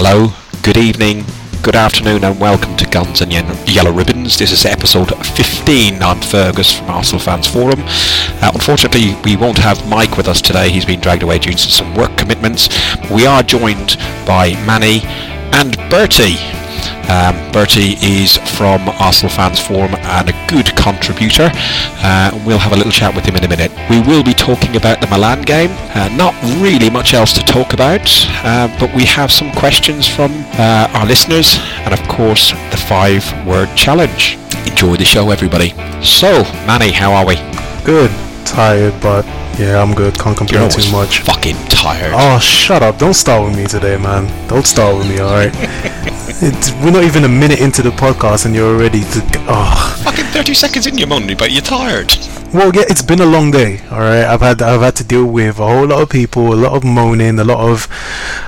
Hello, good evening, good afternoon, and welcome to Guns and Yellow Ribbons. This is episode 15. I'm Fergus from Arsenal Fans Forum. Uh, unfortunately, we won't have Mike with us today. He's been dragged away due to some work commitments. We are joined by Manny and Bertie. Um, Bertie is from Arsenal Fans Forum and a good contributor. Uh, we'll have a little chat with him in a minute. We will be talking about the Milan game. Uh, not really much else to talk about, uh, but we have some questions from uh, our listeners and, of course, the five-word challenge. Enjoy the show, everybody. So, Manny, how are we? Good. Tired, but yeah, I'm good. Can't complain too much. Fucking tired. Oh, shut up! Don't start with me today, man. Don't start with me, all right? it's, we're not even a minute into the podcast, and you're already to. Oh. Fucking thirty seconds in your money, but you're tired. Well, yeah, it's been a long day. All right, I've had I've had to deal with a whole lot of people, a lot of moaning, a lot of.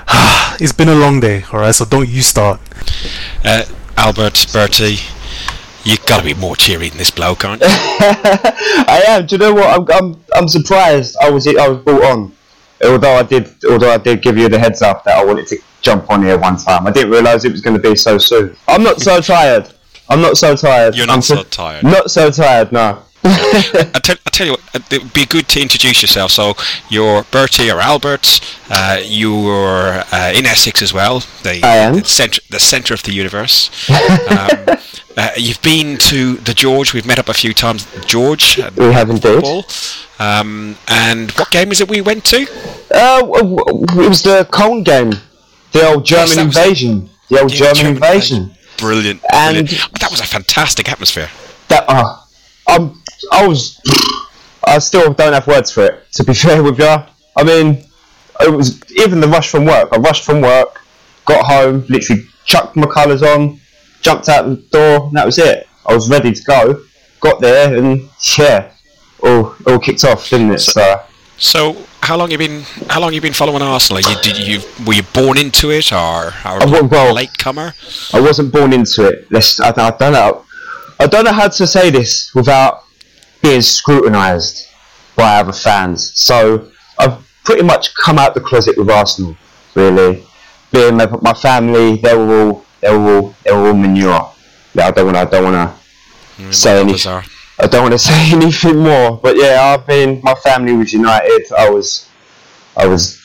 it's been a long day. All right, so don't you start. Uh, Albert, Bertie, you gotta be more cheery than this bloke, aren't you? I am. Do you know what? I'm, I'm, I'm surprised. I was, I was brought on. Although I did, although I did give you the heads up that I wanted to jump on here one time. I didn't realise it was going to be so soon. I'm not so tired. I'm not so tired. You're not I'm so tired. Not so tired. No. I, tell, I tell you what, uh, it would be good to introduce yourself. So you're Bertie or Albert. Uh, you're uh, in Essex as well. The, I am. The centre, the centre of the universe. Um, uh, you've been to the George. We've met up a few times. George. We have indeed. Um, and what game is it we went to? Uh, it was the Cologne game. The old German yes, invasion. The, the old German, German, invasion. invasion. Brilliant. And brilliant. that was a fantastic atmosphere. That uh, I'm, I was. I still don't have words for it. To be fair with you, I mean, it was even the rush from work. I rushed from work, got home, literally chucked my colours on, jumped out the door, and that was it. I was ready to go. Got there, and yeah, all all kicked off, didn't it? So, so how long you been how long you been following Arsenal? You, did you were you born into it or, or I, well, late comer? I wasn't born into it. Let's, I, I don't know. I don't know how to say this without being scrutinised by other fans. So I've pretty much come out the closet with Arsenal. Really, being my, my family, they were all they were all they were all manure. Yeah, I don't want I don't want to say anything. I don't want to say anything more. But yeah, I've been. My family was united. I was, I was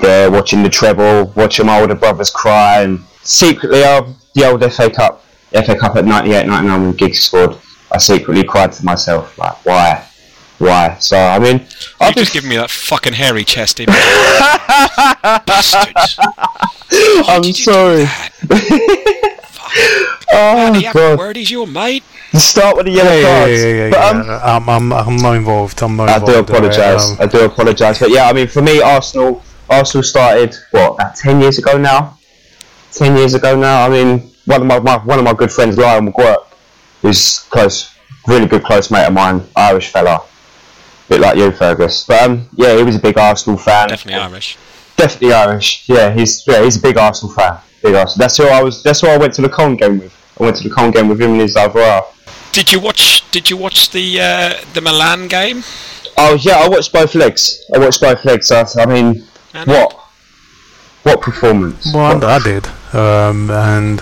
there watching the treble, watching my older brothers cry, and secretly, I, the old FA Cup, FA Cup at 98, 99 when Giggs scored. I secretly cried to myself, like, why? Why? So I mean, I've just giving me that fucking hairy chest image. Bastard. I'm sorry. oh, God. word is your mate. Start with the yellow yeah, cards. Yeah, yeah, yeah. Um, I'm, I'm, I'm not involved. I'm not I involved. do apologise. Um, I do apologise. But yeah, I mean, for me, Arsenal, Arsenal started what about ten years ago now. Ten years ago now. I mean, one of my, my one of my good friends, Lyle McGuirk, who's close, really good close mate of mine, Irish fella, a bit like you, Fergus. But um, yeah, he was a big Arsenal fan. Definitely Irish. Definitely Irish. Yeah, he's yeah he's a big Arsenal fan. Big That's who I was. That's who I went to the con game with. I went to the con game with him and his Alvarado. Did you watch? Did you watch the uh, the Milan game? Oh yeah, I watched both legs. I watched both legs. I, I mean, and what? What performance? Well, what? I did, um, and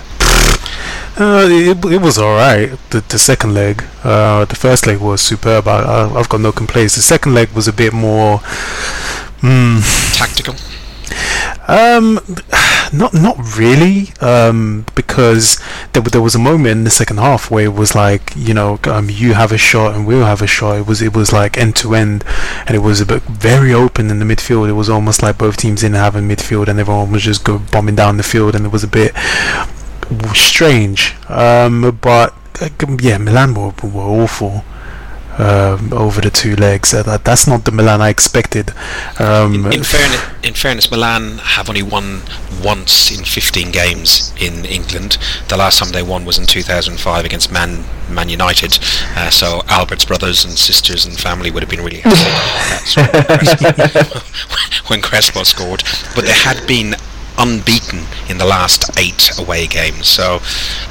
uh, it, it was alright. The, the second leg, uh, the first leg was superb. I, have got no complaints. The second leg was a bit more mm, tactical. Um, not not really. Um, because there there was a moment in the second half where it was like you know um you have a shot and we'll have a shot. It was it was like end to end, and it was a bit very open in the midfield. It was almost like both teams didn't have a midfield and everyone was just go bombing down the field, and it was a bit strange. Um, but uh, yeah, Milan were, were awful um, over the two legs. Uh, that, that's not the Milan I expected. Um, in, in, fairness, in fairness, Milan have only won once in 15 games in England. The last time they won was in 2005 against Man Man United. Uh, so Albert's brothers and sisters and family would have been really happy when Crespo scored. But they had been unbeaten in the last eight away games. So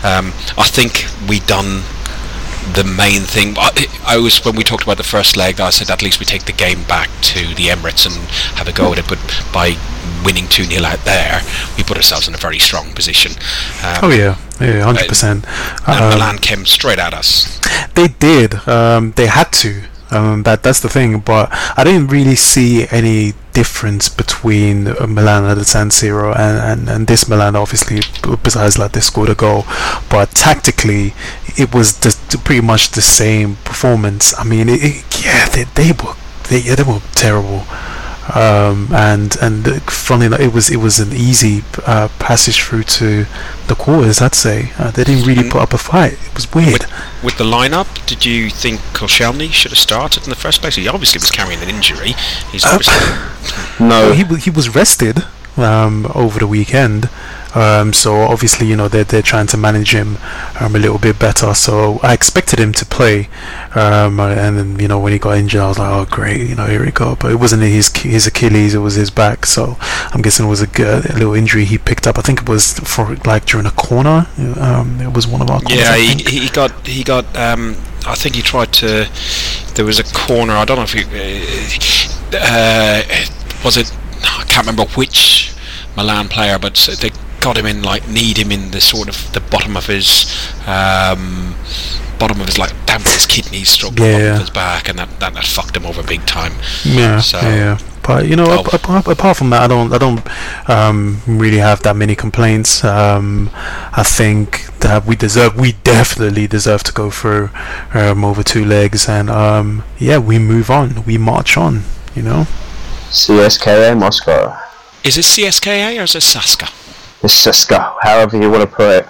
um, I think we done the main thing. I, I was when we talked about the first leg. I said at least we take the game back to the Emirates and have a go at it. But by winning two 0 out there, we put ourselves in a very strong position. Um, oh yeah, yeah, hundred uh, percent. And um, Milan came straight at us. They did. Um, they had to. Um, that that's the thing. But I didn't really see any difference between Milan at the San Siro and, and, and this Milan. Obviously, besides like they scored a goal, but tactically, it was the, pretty much the same performance. I mean, it, it, yeah, they, they were they, yeah, they were terrible um, and and funny enough, it was it was an easy uh, passage through to the quarters. I'd say uh, they didn't really and put up a fight. It was weird. With, with, the lineup, did you think Koscielny should have started in the first place? He obviously was carrying an injury. He's uh, no. He he was rested um, over the weekend. Um, so obviously, you know, they're, they're trying to manage him um, a little bit better. So I expected him to play. Um, and then, you know, when he got injured, I was like, oh, great, you know, here we go. But it wasn't his his Achilles, it was his back. So I'm guessing it was a, good, a little injury he picked up. I think it was for like during a corner. Um, it was one of our corners, Yeah, he, he got, he got, um, I think he tried to, there was a corner, I don't know if he, uh, was it, I can't remember which Milan player, but they got him in like need him in the sort of the bottom of his um, bottom of his like down to his kidneys, stroke yeah, bottom of his back, and that, that, that fucked him over big time. Yeah, so, yeah. But you know, oh. apart, apart from that, I don't, I don't um, really have that many complaints. Um, I think that we deserve, we definitely deserve to go through um, over two legs, and um, yeah, we move on, we march on. You know. CSKA Moscow. Is it CSKA or is it Saska? It's Saska, however you want to put it.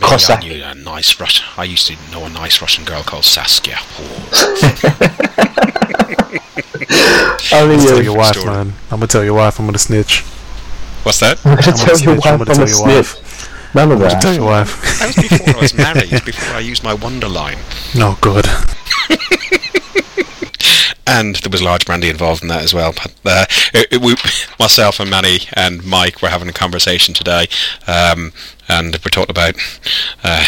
Cossack. I knew a nice Russian. I used to know a nice Russian girl called Saskia. I'm gonna tell your wife, story. man. I'm gonna tell your wife. I'm gonna snitch. What's that? I'm gonna, tell, your wife. I'm gonna tell your wife. None of that. Tell your wife. That was before I was married. Before I used my Wonderline. Oh, no good and there was large brandy involved in that as well. But uh, it, it, we, myself and Manny and Mike were having a conversation today, um, and we're talking about uh,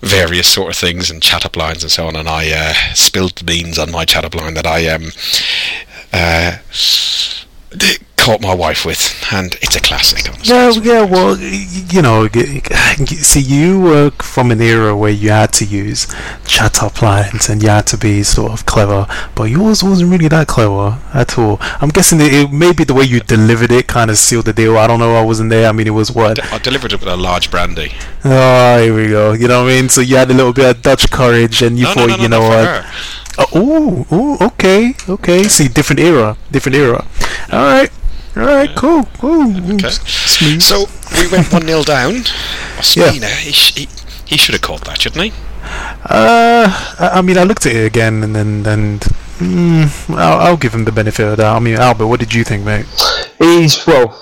various sort of things and chat up lines and so on. And I uh, spilled the beans on my chat up line that I um, uh, caught my wife with, and it's a classic. Yeah, yeah. Well, you know, see, you work from an era where you had to use chat up lines and you had to be sort of clever, but yours wasn't really that clever at all. I'm guessing it, it maybe the way you delivered it kind of sealed the deal. I don't know. I wasn't there. I mean, it was what I delivered it with a large brandy. Oh, here we go. You know what I mean? So you had a little bit of Dutch courage, and you no, thought, no, no, you know what? Oh, oh, okay, okay. See, different era, different era. All right. All right, yeah. cool, cool. Okay. Smooth. So we went one 0 down. Ospina, yeah. he, sh- he, he should have caught that, shouldn't he? Uh, I mean, I looked at it again, and then and mm, I'll, I'll, give him the benefit of that. I mean, Albert, what did you think, mate? He's well.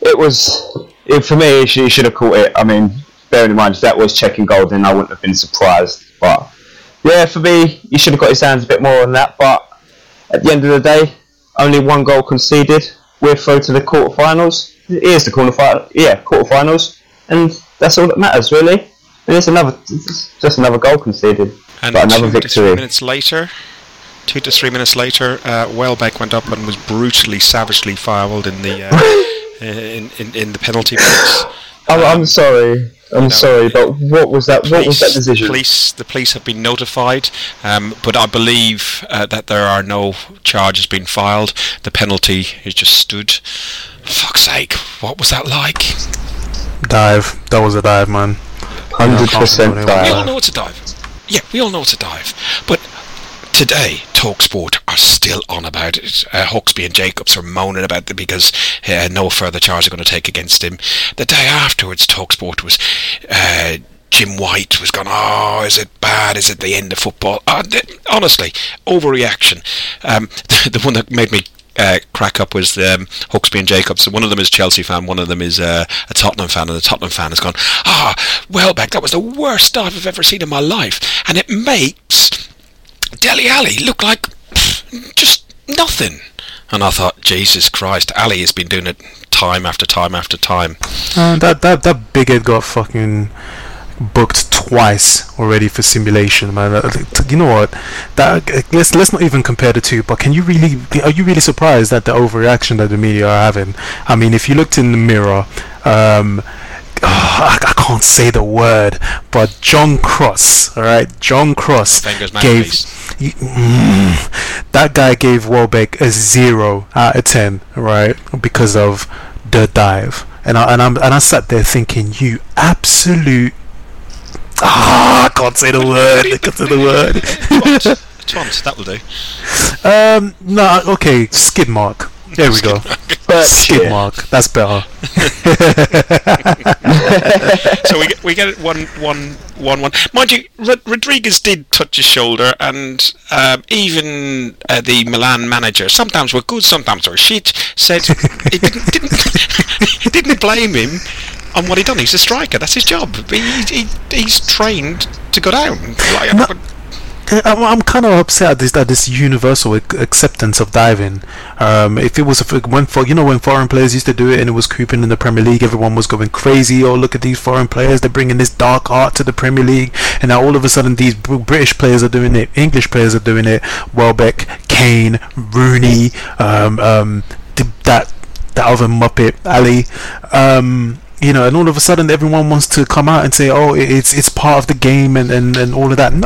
It was it, for me. He should, he should have caught it. I mean, bearing in mind if that was Cech in goal, then I wouldn't have been surprised. But yeah, for me, he should have got his hands a bit more on that. But at the end of the day, only one goal conceded we're through to the quarterfinals. Here's the quarterfinal, yeah, quarterfinals, and that's all that matters really. And it's another, it's just another goal conceded, and but another victory. Minutes later, two to three minutes later, uh, Welbeck went up and was brutally, savagely fouled in the uh, in, in in the penalty box. I'm, I'm sorry. I'm you know, sorry, but what was that? Police, what was that decision? Police, the police have been notified, um, but I believe uh, that there are no charges being filed. The penalty is just stood. Fuck's sake, what was that like? Dive. That was a dive, man. Hundred percent dive. We all know it's a dive. Yeah, we all know it's a dive, but today, Talksport are still on about it. Uh, Hawksbee and Jacobs are moaning about it because uh, no further charge are going to take against him. The day afterwards, Talksport was. Uh, Jim White was going, oh, is it bad? Is it the end of football? Uh, honestly, overreaction. Um, the, the, one that made me uh, crack up was um, Hawksbee and Jacobs. one of them is Chelsea fan, one of them is uh, a Tottenham fan, and the Tottenham fan has gone, ah, Welbeck, that was the worst dive I've ever seen in my life. And it makes Dele Alli looked like just nothing. And I thought, Jesus Christ, Alli has been doing it time after time after time. Uh, that that that bighead got fucking booked twice already for simulation, man. Uh, You know what? That uh, let's let's not even compare the two. But can you really are you really surprised at the overreaction that the media are having? I mean, if you looked in the mirror, um, I can't say the word, but John Cross, all right, John Cross gave mm, that guy gave Welbeck a zero out of ten, right, because of the dive, and I and I'm and I sat there thinking, you absolute. Ah, I can't say the word. I can't say the word. Twat, that will do. Um, no, okay, skid mark. There we go. But Skid yeah. mark. That's better. so we get, we get it one one one one. Mind you, Rod- Rodriguez did touch his shoulder, and um, even uh, the Milan manager, sometimes were good, sometimes were shit, said he didn't didn't didn't blame him on what he done. He's a striker. That's his job. He, he he's trained to go down. Like, No. Uh, I'm, I'm kind of upset at this at this universal acceptance of diving. Um, if it was when for you know when foreign players used to do it and it was creeping in the Premier League, everyone was going crazy. Oh, look at these foreign players! They're bringing this dark art to the Premier League, and now all of a sudden these British players are doing it, English players are doing it. Welbeck, Kane, Rooney, um, um, that that other Muppet, Alli. Um, you know, and all of a sudden everyone wants to come out and say, "Oh, it's it's part of the game," and, and, and all of that. N-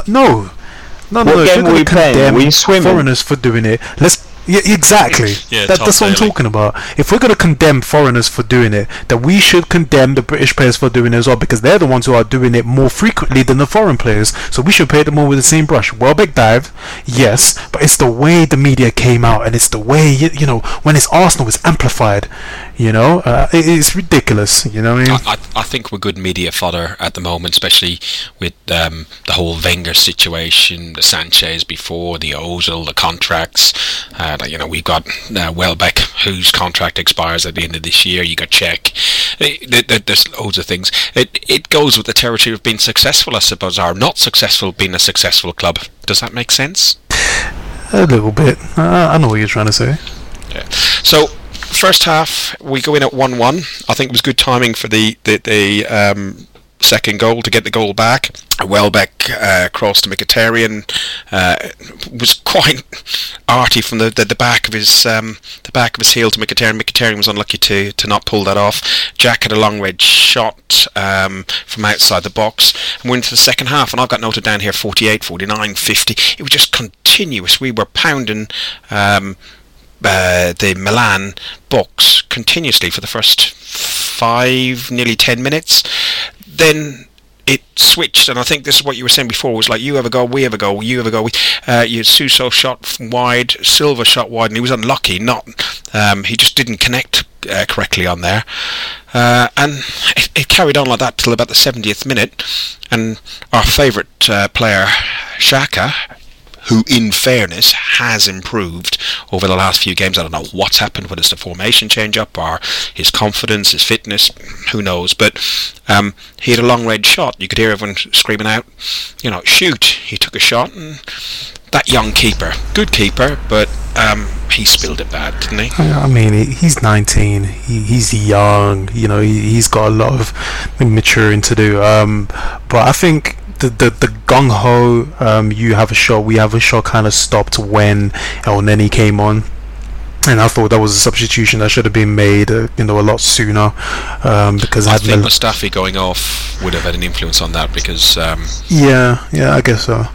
No, no, no. What if game you're we condemn you swimming? Foreigners for doing it. Let's. Yeah, exactly. Yeah, that, that's what I'm talking about. If we're going to condemn foreigners for doing it, then we should condemn the British players for doing it as well, because they're the ones who are doing it more frequently than the foreign players. So we should paint them all with the same brush. Welbeck dive, yes, but it's the way the media came out, and it's the way you, you know when it's Arsenal, it's amplified. You know, uh, it, it's ridiculous. You know what I mean? I, I I think we're good media fodder at the moment, especially with um, the whole Wenger situation, the Sanchez before, the Ozil, the contracts. Uh, you know, we've got uh, Welbeck, whose contract expires at the end of this year. You got Cech. There- there- There's loads of things. It it goes with the territory of being successful, I suppose, or not successful being a successful club. Does that make sense? A little bit. Uh, I know what you're trying to say. Yeah. So first half we go in at one one. I think it was good timing for the the, the um, second goal to get the goal back. Welbeck uh, crossed to Mkhitaryan. Uh, was quite arty from the, the, the back of his um, the back of his heel to Mkhitaryan. Mkhitaryan was unlucky to, to not pull that off. Jack had a long range shot um, from outside the box and we're into the second half and I've got noted down here 48, 49, 50. It was just continuous. We were pounding um, uh, the Milan box continuously for the first five, nearly ten minutes. Then it switched, and I think this is what you were saying before. Was like you have a goal, we have a goal, you have a goal. We, uh, you had Suso shot from wide, Silva shot wide, and he was unlucky. Not um, he just didn't connect uh, correctly on there, uh, and it, it carried on like that till about the 70th minute. And our favourite uh, player, Xhaka, who in fairness has improved over the last few games. I don't know what's happened, whether it's the formation change up or his confidence, his fitness, who knows. But um, he had a long range shot. You could hear everyone screaming out, you know, shoot. He took a shot and that young keeper, good keeper, but um, he spilled it bad, didn't he? I mean, he's 19. He, he's young. You know, he, he's got a lot of maturing to do. Um, but I think the the, the gung ho, um, you have a shot, we have a shot, kind of stopped when Elneny came on. And I thought that was a substitution that should have been made, uh, you know, a lot sooner, um, because I think Mel- Mustafi going off would have had an influence on that because um, Yeah, yeah, I guess so.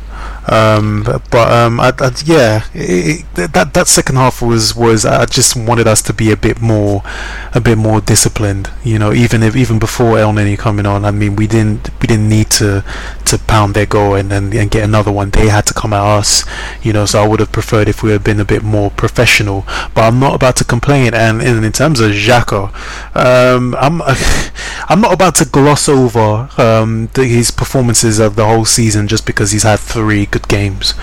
Um, but, but um, I, I, yeah, it, it, that that second half was was I just wanted us to be a bit more, a bit more disciplined. You know, even if even before Elneny coming on, I mean, we didn't we didn't need to to pound their goal and, and and get another one. They had to come at us. You know, so I would have preferred if we had been a bit more professional. But I'm not about to complain. And in, in terms of Xhaka, um, I'm I'm not about to gloss over um, the, his performances of the whole season just because he's had three good games.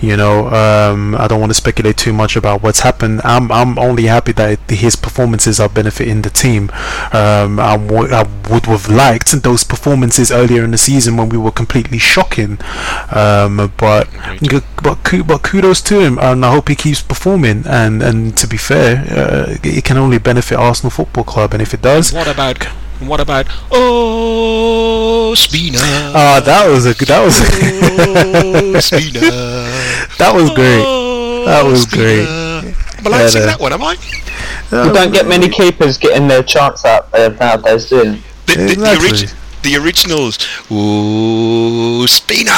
You know, um, I don't want to speculate too much about what's happened. I'm I'm only happy that his performances are benefiting the team. Um, I, w- I would have liked those performances earlier in the season when we were completely shocking. Um, but but but kudos to him, and I hope he keeps performing. And and to be fair, uh, it can only benefit Arsenal Football Club, and if it does, what about what about oh Spina. Oh, ah, that was a that was Oh, Spina. that was great. That was Spina. great. Am I allowed to sing Yeah, that one, am I? You don't get many keepers getting their chance out there nowadays, do you? The, the, the, origi- the originals, ooh, Spina,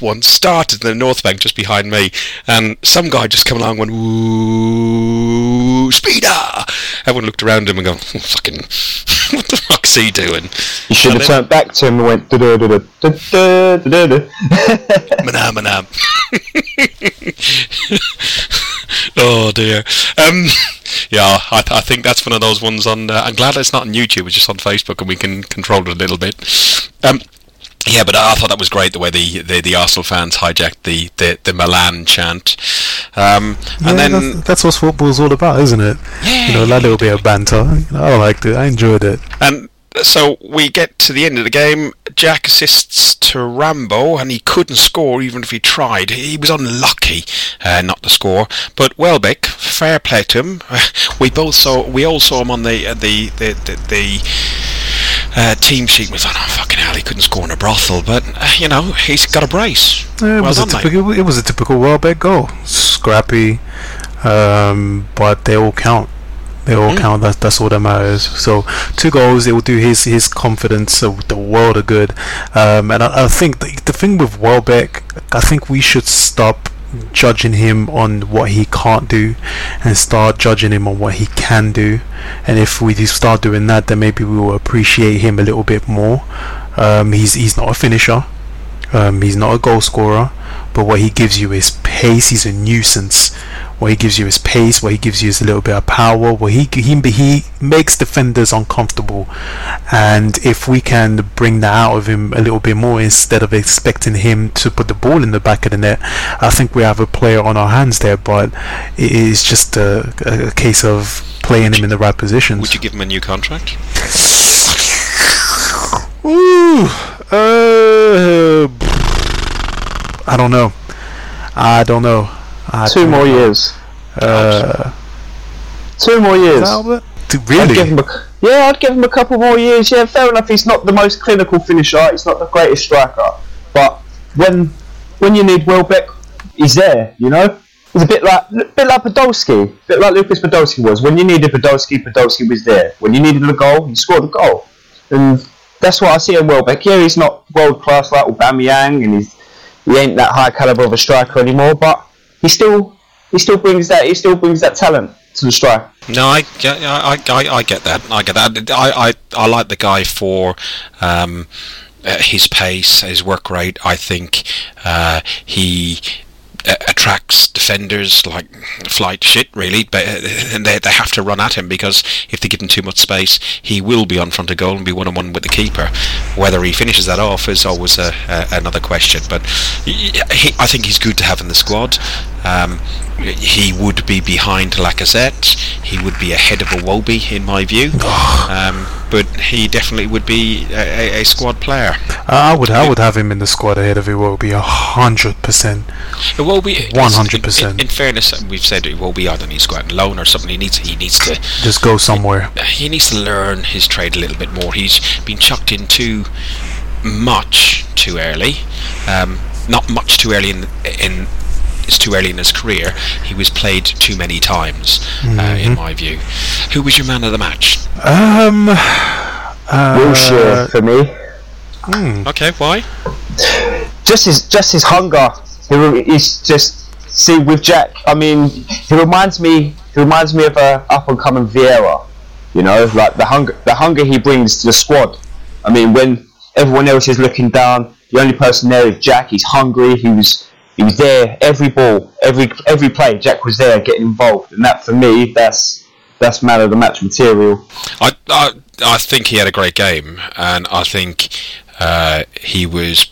one started in the North Bank just behind me, and some guy just come along and went, ooh, Spina. Everyone looked around him and go, oh, fucking, what the fuck's he doing? You should And have turned back to him and went da da da da da da da da. Manam, manam. oh dear. Um, yeah, I, I think that's one of those ones on. Uh, I'm glad it's not on YouTube. It's just on Facebook, and we can control it a little bit. Um, yeah, but I thought that was great the way the the, the Arsenal fans hijacked the the, the Milan chant. Um, Yeah, and then that's, that's what football's all about, isn't it? You know, that little bit of banter. I liked it. I enjoyed it. And so we get to the end of the game. Jack assists to Rambo, and he couldn't score even if he tried. He was unlucky uh, not to score. But Welbeck, fair play to him. We both saw, we all saw him on the uh, the the the, the uh, team sheet. was on. oh fucking hell, he couldn't score in a brothel. But uh, you know, he's got a brace. Yeah, it, well was done, a typical, it was a typical Welbeck goal. Scrappy, um, but they all count. They all Mm. count. That's that's all that matters. So two goals, it will do his his confidence uh, the world of good. Um, and I, I think the, the thing with Welbeck, I think we should stop judging him on what he can't do and start judging him on what he can do. And if we start doing that, then maybe we will appreciate him a little bit more. Um, he's he's not a finisher. Um, he's not a goal scorer, but what he gives you is pace. He's a nuisance. What he gives you is pace. What he gives you is a little bit of power. What he he he makes defenders uncomfortable, and if we can bring that out of him a little bit more instead of expecting him to put the ball in the back of the net, I think we have a player on our hands there. But it is just a, a case of playing him in the right positions. Would you give him a new contract? Ooh, uh, I don't know. I don't know. I Two don't more know. years. Uh, Two more years. Albert? D- I'd Really? a, yeah, I'd give him a couple more years. Yeah, fair enough. He's not the most clinical finisher. He's not the greatest striker. But when when you need Welbeck, he's there. You know, he's a bit like a bit like Podolski, a bit like Lucas Podolski was. When you needed Podolski, Podolski was there. When you needed a goal, he scored a goal. And that's what I see in Welbeck. Yeah, he's not world class like Aubameyang, and he's he ain't that high caliber of a striker anymore. But he still he still brings that he still brings that talent to the strike. No, I, I, I, I get that. I get that. I, I, I like the guy for um, uh, his pace, his work rate. I think uh, he attracts defenders like flight shit, really. But uh, and they, they have to run at him because if they give him too much space, he will be on front of goal and be one on one with the keeper. Whether he finishes that off is always a, a, another question. But he, I think he's good to have in the squad. Um, he would be behind Lacazette. He would be ahead of Iwobi in my view. um, but he definitely would be a, a, a squad player. I would I would have him in the squad ahead of Iwobi a hundred percent. Iwobi, 100%. In, in fairness, we've said Iwobi either needs to go out on loan or something. He needs he needs to Just go somewhere. he needs to learn his trade a little bit more. He's been chucked in too much too early. Um, not much too early in in it's too early in his career. He was played too many times, uh, in my view. Who was your man of the match? Um. Uh, Wilshere for me. Okay, why? just his just his hunger. He he's just see with Jack. I mean, he reminds me. He reminds me of a up and coming Vieira. You know, like the hunger the hunger he brings to the squad. I mean, when everyone else is looking down, the only person there is Jack. He's hungry. He was he was there every ball, every every play. Jack was there getting involved, and that for me, that's that's man of the match material. I, I I think he had a great game, and I think uh, he was.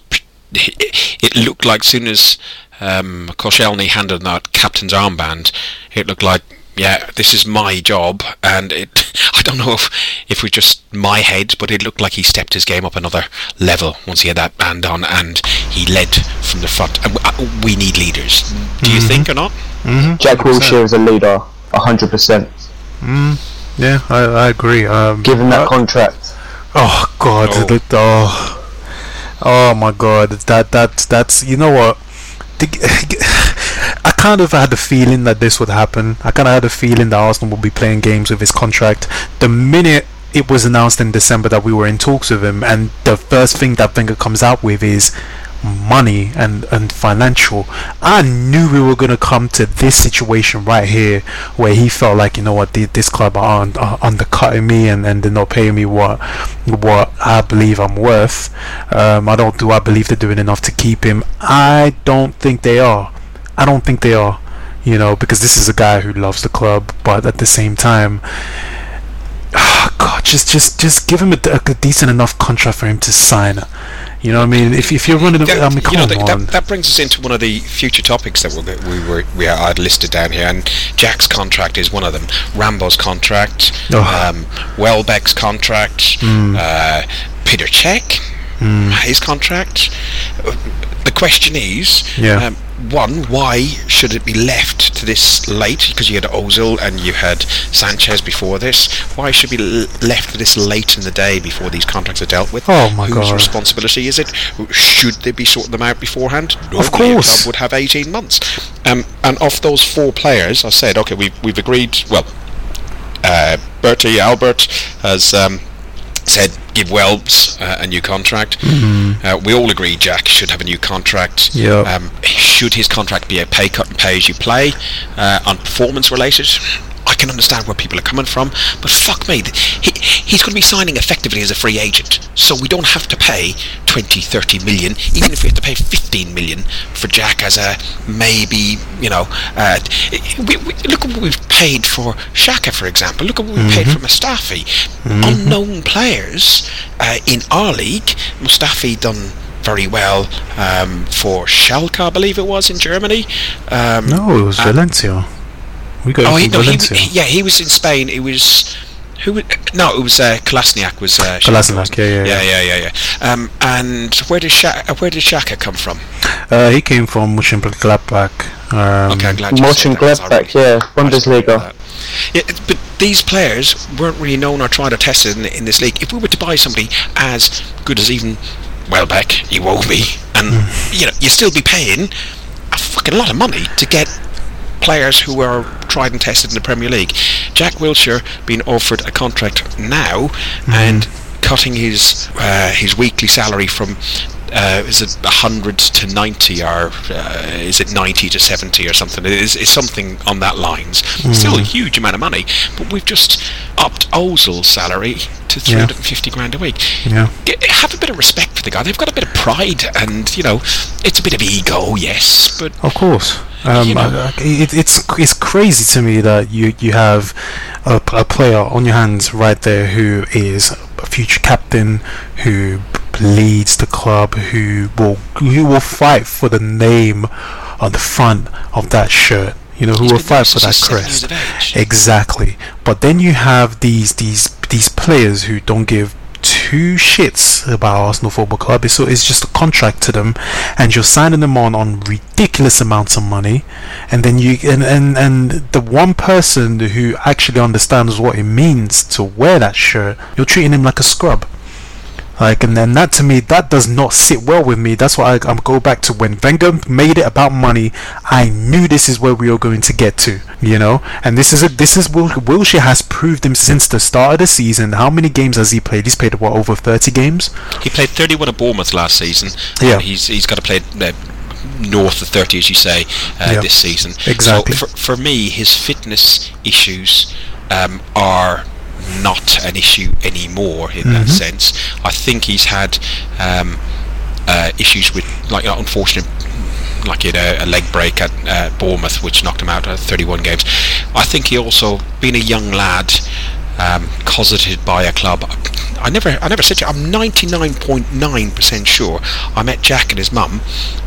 It looked like as soon as um, Koscielny handed that captain's armband, it looked like yeah, this is my job, and it. I don't know if if we just my head, but it looked like he stepped his game up another level once he had that band on, and he led from the front. And uh, we need leaders. Do you think or not? Jack Wilshere is a leader, hundred percent. Yeah, I, I agree. Um, Given that uh, contract. oh God, Oh. the, oh, Oh my god, that that that's you know what. I kind of had the feeling that this would happen. I kind of had the feeling that Arsenal would be playing games with his contract. The minute it was announced in December that we were in talks with him, and the first thing that Wenger comes out with is money and, and financial. I knew we were going to come to this situation right here where he felt like, you know what, this club are, are undercutting me and, and they're not paying me what what I believe I'm worth. Um, I don't do I believe they're doing enough to keep him. I don't think they are. I don't think they are. You know, because this is a guy who loves the club, but at the same time, oh God, just just just give him a, a decent enough contract for him to sign. You know what I mean? If, if you're running, that, I mean, come you know, that, that, that, brings us into one of the future topics that we're, we were we are listed down here, and Jack's contract is one of them. Rambo's contract, oh. um, Welbeck's contract, mm. uh, Peter Cech, mm. his contract. The question is, yeah. Um, one, why should it be left to this late? Because you had Ozil and you had Sanchez before this. Why should it be left to this late in the day before these contracts are dealt with? Oh my Whose god! Whose responsibility is it? Should they be sorting them out beforehand? Normally of course, a club would have eighteen months. Um, and of those four players, I said, okay, we've we've agreed. Well, uh, Bertie Albert has. Um, said give Welbs uh, a new contract. Mm-hmm. Uh, we all agree Jack should have a new contract. Yeah. Um, should his contract be a pay cut and pay as you play uh, on performance related? I can understand where people are coming from, but fuck me, he, he's going to be signing effectively as a free agent, so we don't have to pay 20, 30 million, even if we have to pay 15 million for Jack as a maybe, you know, uh, we, we, look at what we've paid for Xhaka, for example. Look at what we mm-hmm. paid for Mustafi. Mm-hmm. Unknown players uh, in our league. Mustafi done very well um, for Schalke, I believe it was in Germany. Um, no, it was Valencia. We got oh, he, no, he, yeah, he was in Spain. It was who? No, it was uh, Kolasinac. Was uh, Kolasinac? Yeah, yeah, yeah, yeah, yeah. yeah. Um, and where did Xhaka, uh, where did Xhaka come from? Uh, he came from Mönchengladbach. Um, okay, I'm glad Mönchengladbach, yeah, Bundesliga. Yeah, but these players weren't really known or tried or tested in, in this league. If we were to buy somebody as good as even Welbeck, he won't be, and mm. you know, you'd still be paying a fucking lot of money to get players who are tried and tested in the Premier League. Jack Wilshere being offered a contract now mm. and cutting his uh, his weekly salary from uh, is it 100 to 90 or uh, is it 90 to 70 or something? It is it's something on that lines. Mm. Still a huge amount of money, but we've just upped Ozil's salary to 350 yeah. grand a week. Yeah. Have a bit of respect for the guy. They've got a bit of pride, and you know, it's a bit of ego, yes, but of course. Um, you know. it, it's it's crazy to me that you you have a, a player on your hands right there who is a future captain who leads the club who will who will fight for the name on the front of that shirt. You know who will fight for that crest. exactly. But then you have these these these players who don't give two shits about Arsenal Football Club. So it's just a contract to them, and you're signing them on on ridiculous amounts of money, and then you and and and the one person who actually understands what it means to wear that shirt, you're treating him like a scrub. Like, and then that to me, that does not sit well with me. That's why I, am go back to when Wenger made it about money. I knew this is where we were going to get to, you know. And this is a this is Wil- Wilshere has proved him since the start of the season. How many games has he played? He's played what over 30 games. He played 31 at Bournemouth last season. Yeah, he's he's got to play. Uh, north of 30 as you say uh, yep. this season exactly so for, for me his fitness issues um, are not an issue anymore in mm-hmm. that sense. I think he's had um, uh, issues with like unfortunate like he had a, a leg break at uh, Bournemouth, which knocked him out at 31 games. I think he also, being a young lad, um, cosseted by a club. I never, I never said to you, I'm 99.9% sure I met Jack and his mum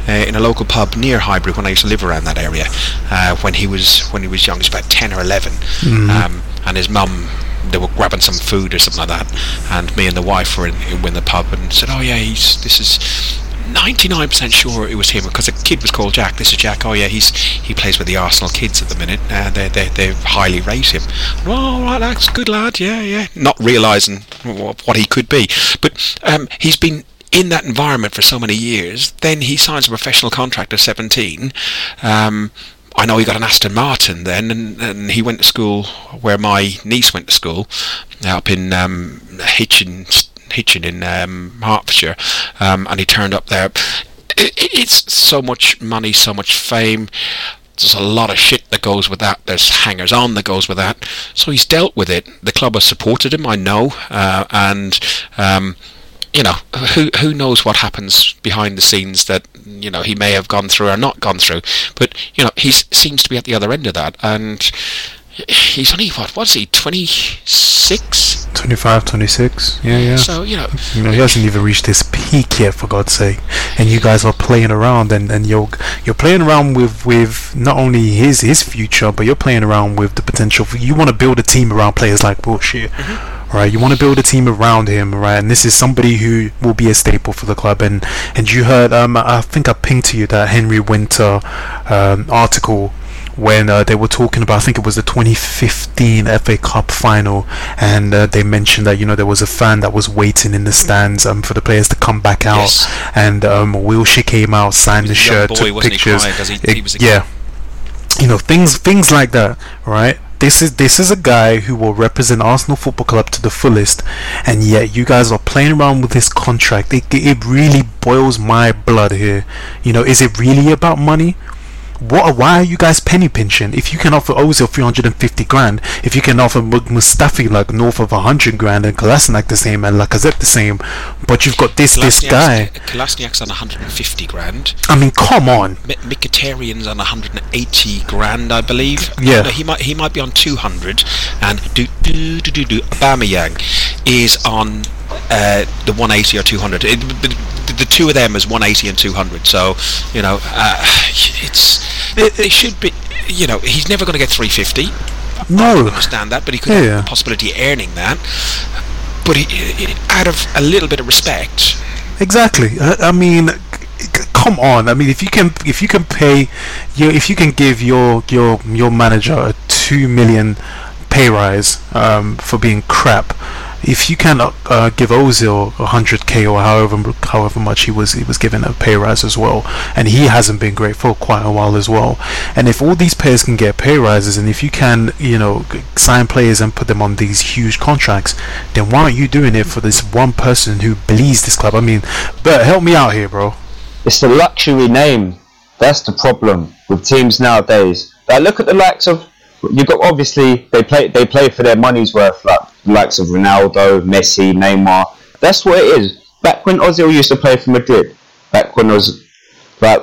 uh, in a local pub near Highbury when I used to live around that area. Uh, when he was, when he was young, he was about 10 or 11, mm. um, and his mum they were grabbing some food or something like that, and me and the wife were in, in the pub and said, "Oh yeah, he's this is." 99% sure it was him because the kid was called Jack. This is Jack. Oh yeah, he's he plays with the Arsenal kids at the minute. Uh, they they they highly rate him. Oh right, that's good lad. Yeah yeah. Not realising what, what, he could be, but um, he's been in that environment for so many years. Then he signs a professional contract at 17. Um, I know he got an Aston Martin then, and, and he went to school where my niece went to school, up in um, Hitchin, Hitchin in um, Hertfordshire, um, and he turned up there. It, it's so much money, so much fame. There's a lot of shit that goes with that. There's hangers on that goes with that. So he's dealt with it. The club has supported him, I know, uh, and um, you know, who who knows what happens behind the scenes that you know he may have gone through or not gone through. But you know, he seems to be at the other end of that, and he's only what? What's he? Twenty six. 25, 26. Yeah, yeah. So you know, You know, he hasn't even reached his peak yet, for God's sake. And you guys are playing around, and, and you're you're playing around with, with not only his his future, but you're playing around with the potential. For, you want to build a team around players like Wilshere, right? You want to build a team around him, right? And this is somebody who will be a staple for the club. And and you heard, um, I think I pinged to you that Henry Winter um, article when uh, they were talking about, I think it was the 2015 FA Cup final, and uh, they mentioned that you know there was a fan that was waiting in the stands um, for the players to come back out, Yes. and um, Wilshere came out, signed the a shirt, boy, took he, pictures. he- It- he a yeah, you know things things like that, right? This is this is a guy who will represent Arsenal Football Club to the fullest, and yet you guys are playing around with this contract. It it really boils my blood here. You know, is it really about money? What? Why are you guys penny pinching? If you can offer Ozil 350 grand, if you can offer Mu- Mustafi like north of 100 grand, and Kolasinac the same, and Lacazette the same, but you've got this this guy. Kolasinac's on 150 grand. I mean, come on. Mi- Mkhitaryan's on 180 grand, I believe. Yeah. No, he might he might be on 200, and do do do do do. Aubameyang is on uh, the 180 or 200. It, the, the two of them is 180 and 200. So you know, uh, it's it, they should be. You know, he's never going to get 350. No, I understand that, but he could Yeah, have the possibility of earning that. But he, he- out of a little bit of respect, Exactly. I, I mean, come on. I mean, if you can, if you can pay, your, if you can give your your your manager a two million pay rise um, for being crap, if you can uh, give Ozil a hundred k or however however much he was he was given a pay rise as well, and he hasn't been great for quite a while as well. And if all these players can get pay rises, and if you can, you know, sign players and put them on these huge contracts, then why aren't you doing it for this one person who believes this club? I mean, Bert, help me out here, bro. It's the luxury name. That's the problem with teams nowadays. Like, look at the likes of you got obviously they play they play for their money's worth. Like the likes of Ronaldo, Messi, Neymar. That's what it is. Back when Ozil used to play for Madrid, back when was like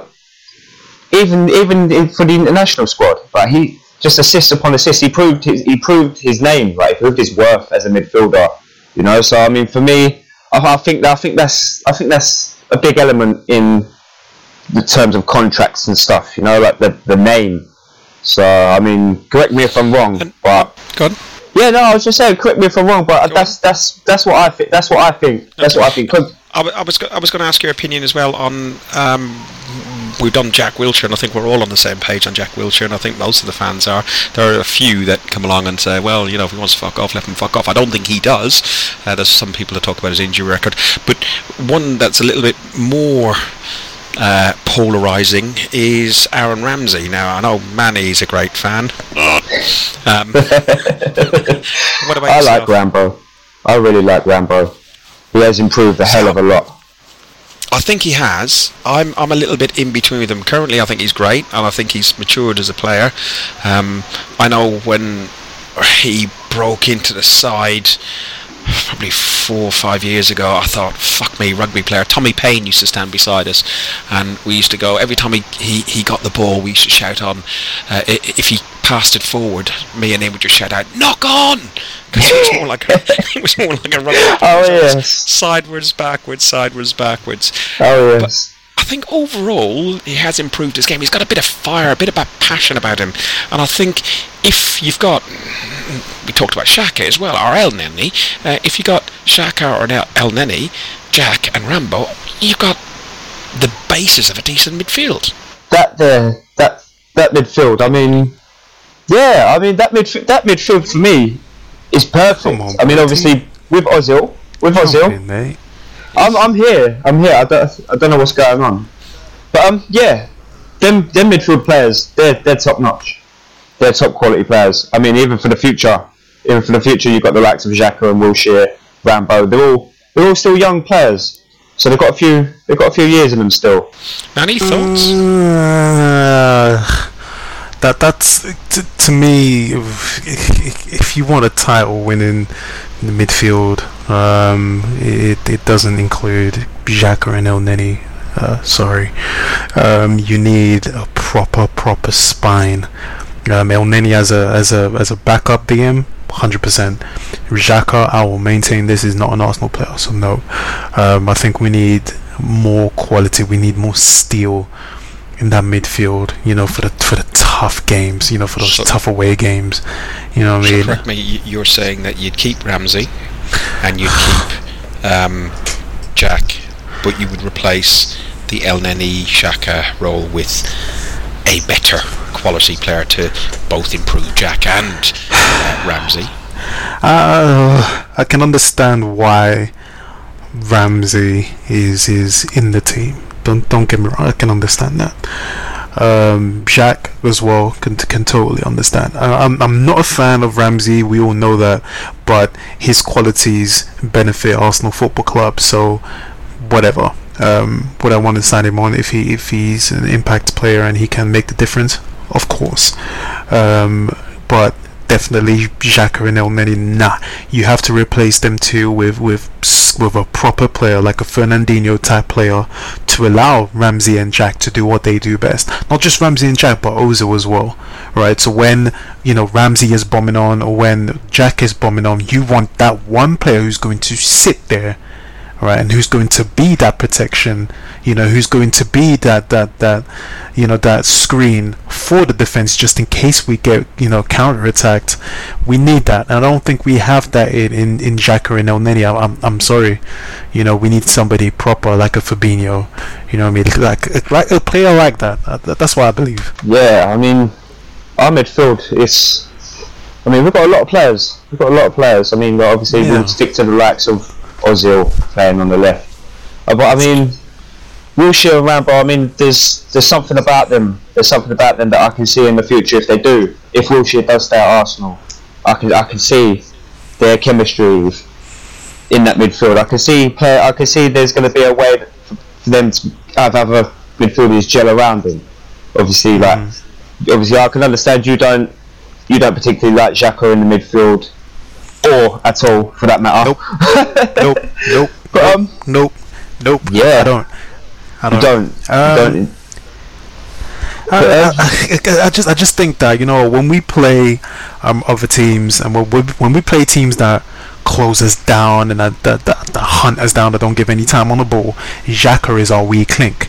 even even for the international squad, like he just assist upon assist. He proved his he proved his name, like he proved his worth as a midfielder. You know, so I mean, for me, I, I think I think that's I think that's a big element in the terms of contracts and stuff. You know, like the the name. So I mean, correct me if I'm wrong, And- but go on. yeah, no, I was just saying, correct me if I'm wrong, but that's that's that's what I think. That's what I think. That's what I think. 'Cause- I, I was I was going to ask your opinion as well on um, we've done Jack Wilshere and I think we're all on the same page on Jack Wilshere and I think most of the fans are. There are a few that come along and say, well, you know, if he wants to fuck off, let him fuck off. I don't think he does. Uh, there's some people that talk about his injury record, but one that's a little bit more. Uh, polarizing is Aaron Ramsey. Now I know Manny's a great fan. Um, I like Rambo. I really like Rambo. He has improved a hell of a lot. I think he has. I'm I'm a little bit in between with him. Currently, I think he's great, and I think he's matured as a player. Um, I know when he broke into the side, probably four or five years ago, I thought, fuck me, rugby player. Tommy Payne used to stand beside us, and we used to go every time he, he, he got the ball, we used to shout on. Uh, if he passed it forward, me and him would just shout out, "Knock on!" Because it was more like a, it was more like a rugby. Oh, yes. sideways, backwards, sideways, backwards. Oh yes. I think overall he has improved his game. He's got a bit of fire, a bit of passion about him, and I think if you've got, we talked about Xhaka as well, or Elneny. Uh, if you got Xhaka or El, Elneny, Jack and Rambo, you've got the basis of a decent midfield. that there, that that midfield. I mean, yeah, I mean that midfield. That midfield for me is perfect. On, I mean, obviously with Ozil, with Jump Ozil, in, mate. I'm, I'm here. I'm here. I don't, I don't know what's going on. But um, yeah, them them midfield players, they're they're top notch. They're top quality players. I mean, even for the future, even for the future, you've got the likes of Xhaka and Wilshere, Rambo. They're all they're all still young players. So they've got a few they've got a few years in them still. Any thoughts? Uh, that that's to, to me. If, you want a title winning in the midfield, um, it it doesn't include Xhaka and Elneny. Uh, sorry, um, you need a proper proper spine. Um, Elneny as a as a as a backup DM, hundred percent. Xhaka, I will maintain this is not an Arsenal player, so no. Um, I think we need more quality. We need more steel in that midfield. You know, for the for the tough games. You know, for those So- tough away games. You know what I mean? correct me. You're saying that you'd keep Ramsey, and you'd keep um, Jack, but you would replace the Elneny Xhaka role with a better quality player to both improve Jack and uh, Ramsey. Uh, I can understand why Ramsey is is in the team. Don't don't get me wrong. I can understand that. Um, Jack as well can can totally understand. I, I'm I'm not a fan of Ramsey. We all know that, but his qualities benefit Arsenal Football Club. So whatever. Um, would I want to sign him on if he if he's an impact player and he can make the difference? Of course. Um, but definitely Xhaka and Elneny, nah. You have to replace them two with with with a proper player like a Fernandinho type player to allow Ramsey and Jack to do what they do best. Not just Ramsey and Jack, but Ozil as well, right? So when you know Ramsey is bombing on or when Jack is bombing on, you want that one player who's going to sit there right and who's going to be that protection you know who's going to be that that that you know that screen for the defense just in case we get you know counter attacked we need that and i don't think we have that in in, in Xhaka and Elneny I'm, I'm sorry you know we need somebody proper like a Fabinho you know what I mean like like a player like that that- that's what i believe Yeah, I mean, our midfield is. I mean, we've got a lot of players. We've got a lot of players. I mean, obviously Yeah. we'll stick to the likes of Ozil playing on the left. Uh, but I mean, Wilshere and Rambo. I mean, there's there's something about them. There's something about them that I can see in the future if they do. If Wilshere does stay at Arsenal, I can I can see their chemistry with- in that midfield. I can see play. I can see there's going to be a way for them to have other midfielders gel around them. Obviously, like obviously I can understand you don't you don't particularly like Xhaka in the midfield or at all for that matter. Nope. nope nope But, um, nope nope Yeah. i don't i don't don't. Um, don't. I, I, I- I just I just think that you know when we play um, other teams and when we, when we play teams that close us down and that, that, that, that hunt us down that don't give any time on the ball, Xhaka is our weak link.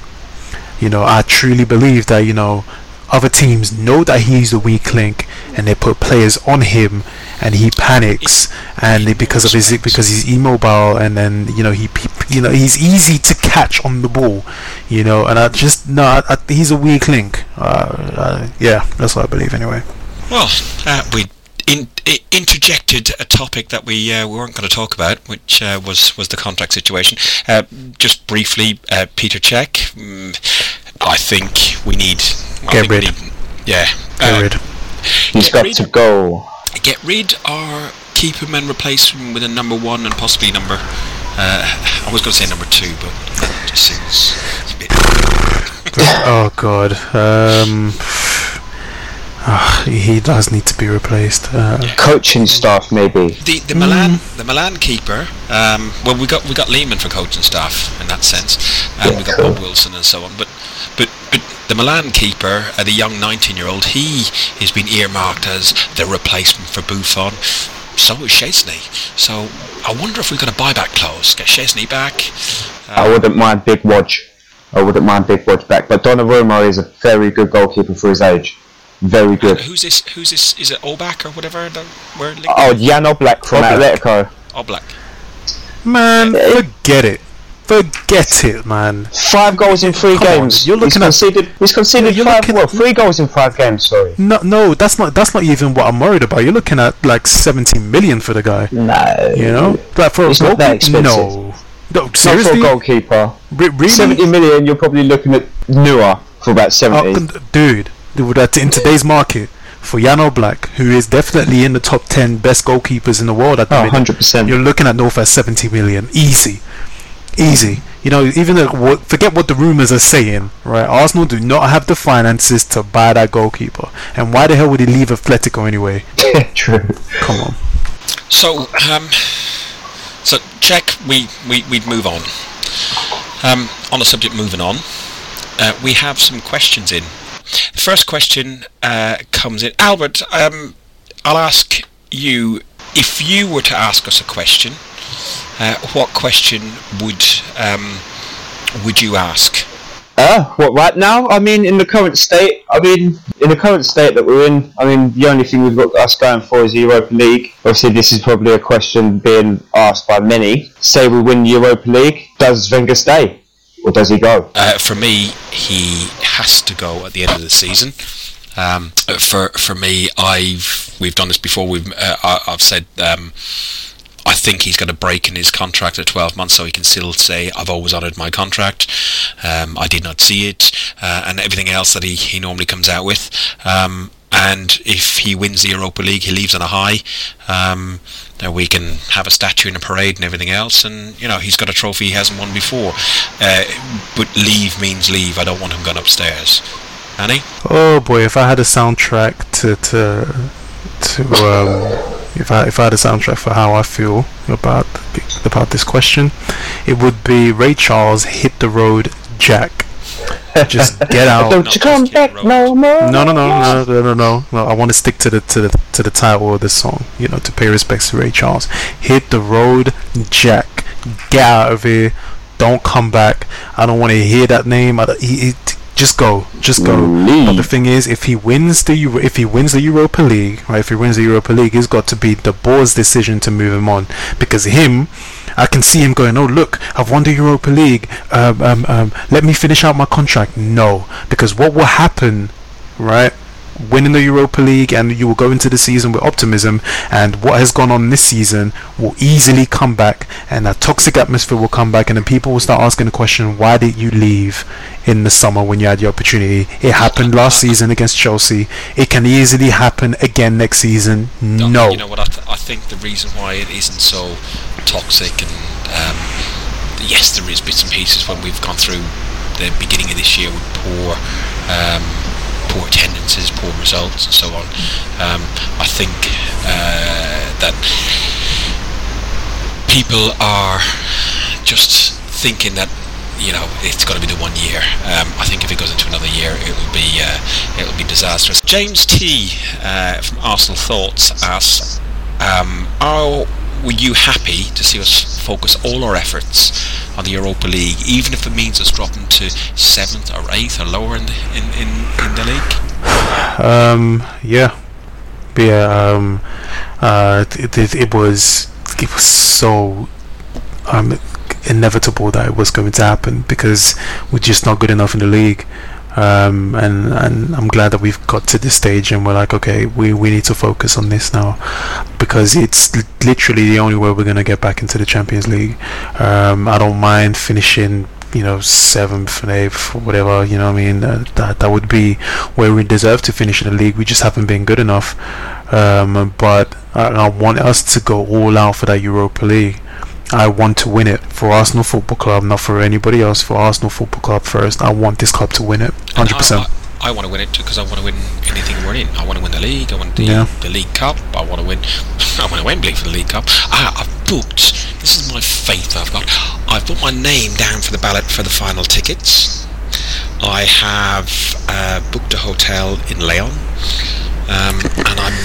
You know I truly believe that you know other teams know that he's the weak link and they put players on him and he panics and because of his because he's immobile and then you know he, you know he's easy to catch on the ball you know and I just no I, I, he's a weak link uh, uh, yeah that's what I believe anyway Well, uh, we in, interjected a topic that we uh, we weren't going to talk about, which uh, was was the contract situation. Uh, just briefly, uh, Peter Cech. Mm, I think we need. I Get think we rid. need- yeah. get uh, rid He's get got rid- to go. Get rid or keep him and replace him with a number one and possibly number. Uh, I was going to say number two, but it just seems a bit. oh god um he does need to be replaced uh, Coaching staff maybe. The the Milan the Milan keeper. Um, well, we got we got Lehmann for coaching staff in that sense, and Yeah, we got cool. Bob Wilson and so on. But but but the Milan keeper, uh, the young 19-year-old, he has been earmarked as the replacement for Buffon. So is Szczesny. So I wonder if we've got a buyback clause. Get Szczesny back. I wouldn't mind Big Wodge. I wouldn't mind Big Wodge back. But Donnarumma is a very good goalkeeper for his age. Very good. Who's this? Who's this? Is it Oback or whatever? The word? Oh, Jan Oblak from Oblak. Atletico. Oblak. man forget it forget it man Five goals in three Come on, games. you're looking at- he's conceded. He's conceded You're five. looking Well, at- three goals in five games. Sorry. no no that's not that's not even what I'm worried about you're looking at like 17 million for the guy No. you know like for a It's not that goalkeeper expensive. no No, Not for a goalkeeper. Re- really? 70 million, you're probably looking at Nua for about 70. Oh, dude, dude, that in today's market for Jan Oblak, who is definitely in the top ten best goalkeepers in the world at the Oh, minute, 100%. you're looking at North at 70 million, easy, easy. You know, even though, forget what the rumors are saying, right? Arsenal do not have the finances to buy that goalkeeper, and why the hell would he leave Atletico anyway? True. Come on. So, um, so Cech. We we we'd move on. Um, on the subject, moving on, uh, we have some questions in. The first question uh, comes in. Albert, um, I'll ask you if you were to ask us a question. Uh, what question would um, would you ask? Uh, what, right now? I mean, in the current state, I mean, in the current state that we're in, I mean, the only thing we've got us going for is the Europa League. Obviously, this is probably a question being asked by many. Say we win the Europa League, does Wenger stay? Or does he go? Uh, for me, he has to go at the end of the season. Um, for for me, I've we've done this before. We've uh, I, I've said um, I think he's got a break in his contract at 12 months, so he can still say I've always honoured my contract. Um, I did not see it, uh, and everything else that he, he normally comes out with. Um, and if he wins the Europa League, he leaves on a high. Now we can have a statue and a parade and everything else, and you know he's got a trophy he hasn't won before. Uh, but leave means leave. I don't want him gone upstairs. Annie? Oh boy, if I had a soundtrack to to to um, if I if I had a soundtrack for how I feel about about this question, it would be Ray Charles hit the road, Jack. Just get out. Don't Not you come back rolled. no more? No, no, no, no, no, no, no, no. I want to stick to the to the to the title of the song. You know, to pay respects to Ray Charles. Hit the road, Jack. Get out of here. Don't come back. I don't want to hear that name. I don't, he, he, just go, just go. But the thing is, if he wins the Euro, if he wins the Europa League, right? If he wins the Europa League, it's got to be the board's decision to move him on because him. I can see him going, oh look, I've won the Europa League. Um, um, um, let me finish out my contract. No, because what will happen, right? Winning the Europa League, and you will go into the season with optimism. And what has gone on this season will easily come back, and that toxic atmosphere will come back, and then people will start asking the question, why did you leave in the summer when you had the opportunity? It happened last season against Chelsea. It can easily happen again next season. No. You know what? I, th- I think the reason why it isn't so toxic, and um, yes, there is bits and pieces when we've gone through the beginning of this year with poor, um, poor attendances, poor results, and so on. Um, I think uh, that people are just thinking that you know it's got to be the one year. Um, I think if it goes into another year, it will be uh, it will be disastrous. James T uh, from Arsenal Thoughts asks, um, "Are were you happy to see us focus all our efforts on the Europa League, even if it means us dropping to seventh or eighth or lower in the, in, in, in the league?" Um, yeah, yeah. Um, uh, it, it, it was it was so um inevitable that it was going to happen because we're just not good enough in the league. Um, and and I'm glad that we've got to this stage and we're like, okay, we, we need to focus on this now because it's li- literally the only way we're gonna get back into the Champions League. Um, I don't mind finishing you know seventh and eighth whatever you know I mean? Uh, that that would be where we deserve to finish in the league. We just haven't been good enough. Um, but I, I want us to go all out for that Europa League I want to win it for Arsenal Football Club not for anybody else for Arsenal Football Club first I want this club to win it 100% I, I, I want to win it too because I want to win anything we're in. I want to win the league. I want the Yeah. the League Cup. I want to win. I want to Wembley for the League Cup. Ah, I've booked. This is my faith I've got. I've put my name down for the ballot for the final tickets. I have uh, booked a hotel in Lyon, um, and I'm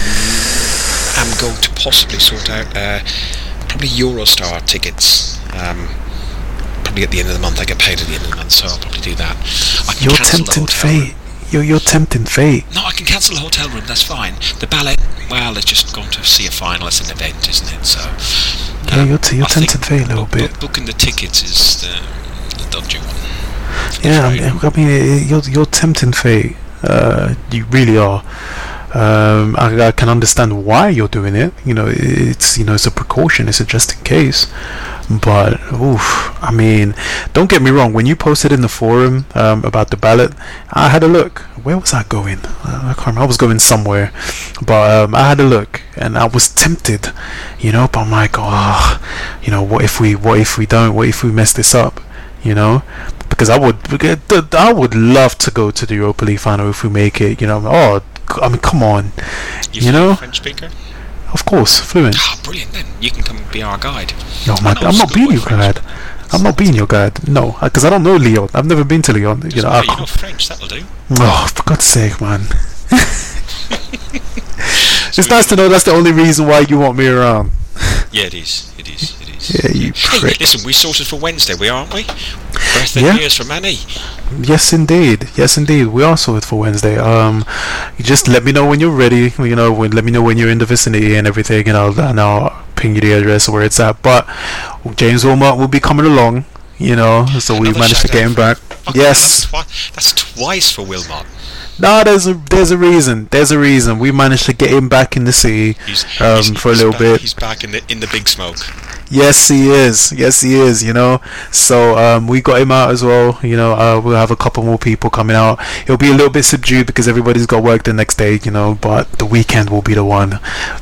am going to possibly sort out uh, probably Eurostar tickets. Um, probably at the end of the month. I get paid at the end of the month, so I'll probably do that. I can you're tempting fate you're, you're tempting fate No, I can cancel the hotel room. That's fine. The ballet, well, it's just gone to see a final. It's an event, isn't it? So yeah you're, t- you're tempting fate a little bit book- booking the tickets is the, the dodgy one. Yeah, Right. I I mean, you're you're tempting fate. Uh, you really are. Um, I, I can understand why you're doing it. You know, it's you know it's a precaution. It's a just in case. But oof, I mean, don't get me wrong. When you posted in the forum um, about the ballot, I had a look. Where was I going? I can't remember. I was going somewhere, but um, I had a look, and I was tempted, you know. But I'm like, oh, you know, what if we, what if we don't? What if we mess this up? You know, because I would, I would love to go to the Europa League final if we make it. You know, oh, I mean, come on, You, You know? French speaker. of course, fluent. Ah, brilliant. Then you can come and be our guide. No, know I'm not being your French. guide. I'm not being your guide. No, because I don't know Lyon. I've never been to Lyon. You know, I matter, you can't- French. That'll do. Oh, for God's sake, man. it's nice to know that's the only reason why you want me around. Yeah, it is. It is. Yeah, you Hey, listen, we sorted for Wednesday, we aren't we? Birthday Yeah. years from Annie. Yes, indeed. Yes, indeed. We are sorted for Wednesday. Um, you just let me know when you're ready. You know, when, let me know when you're in the vicinity and everything, and I'll and I'll ping you the address where it's at. But James Wilmot will be coming along. You know, so we managed to get him back. Fuck, Yes. That's, twi- that's twice for Wilmot. No, there's a there's a reason. There's a reason. We managed to get him back in the city He's, um, he's- for a little back, bit. He's back in the in the big smoke. Yes, he is. Yes, he is. You know, so um, we got him out as well. You know, uh, we'll have a couple more people coming out. It'll be a little bit subdued because everybody's got work the next day. You know, but the weekend will be the one.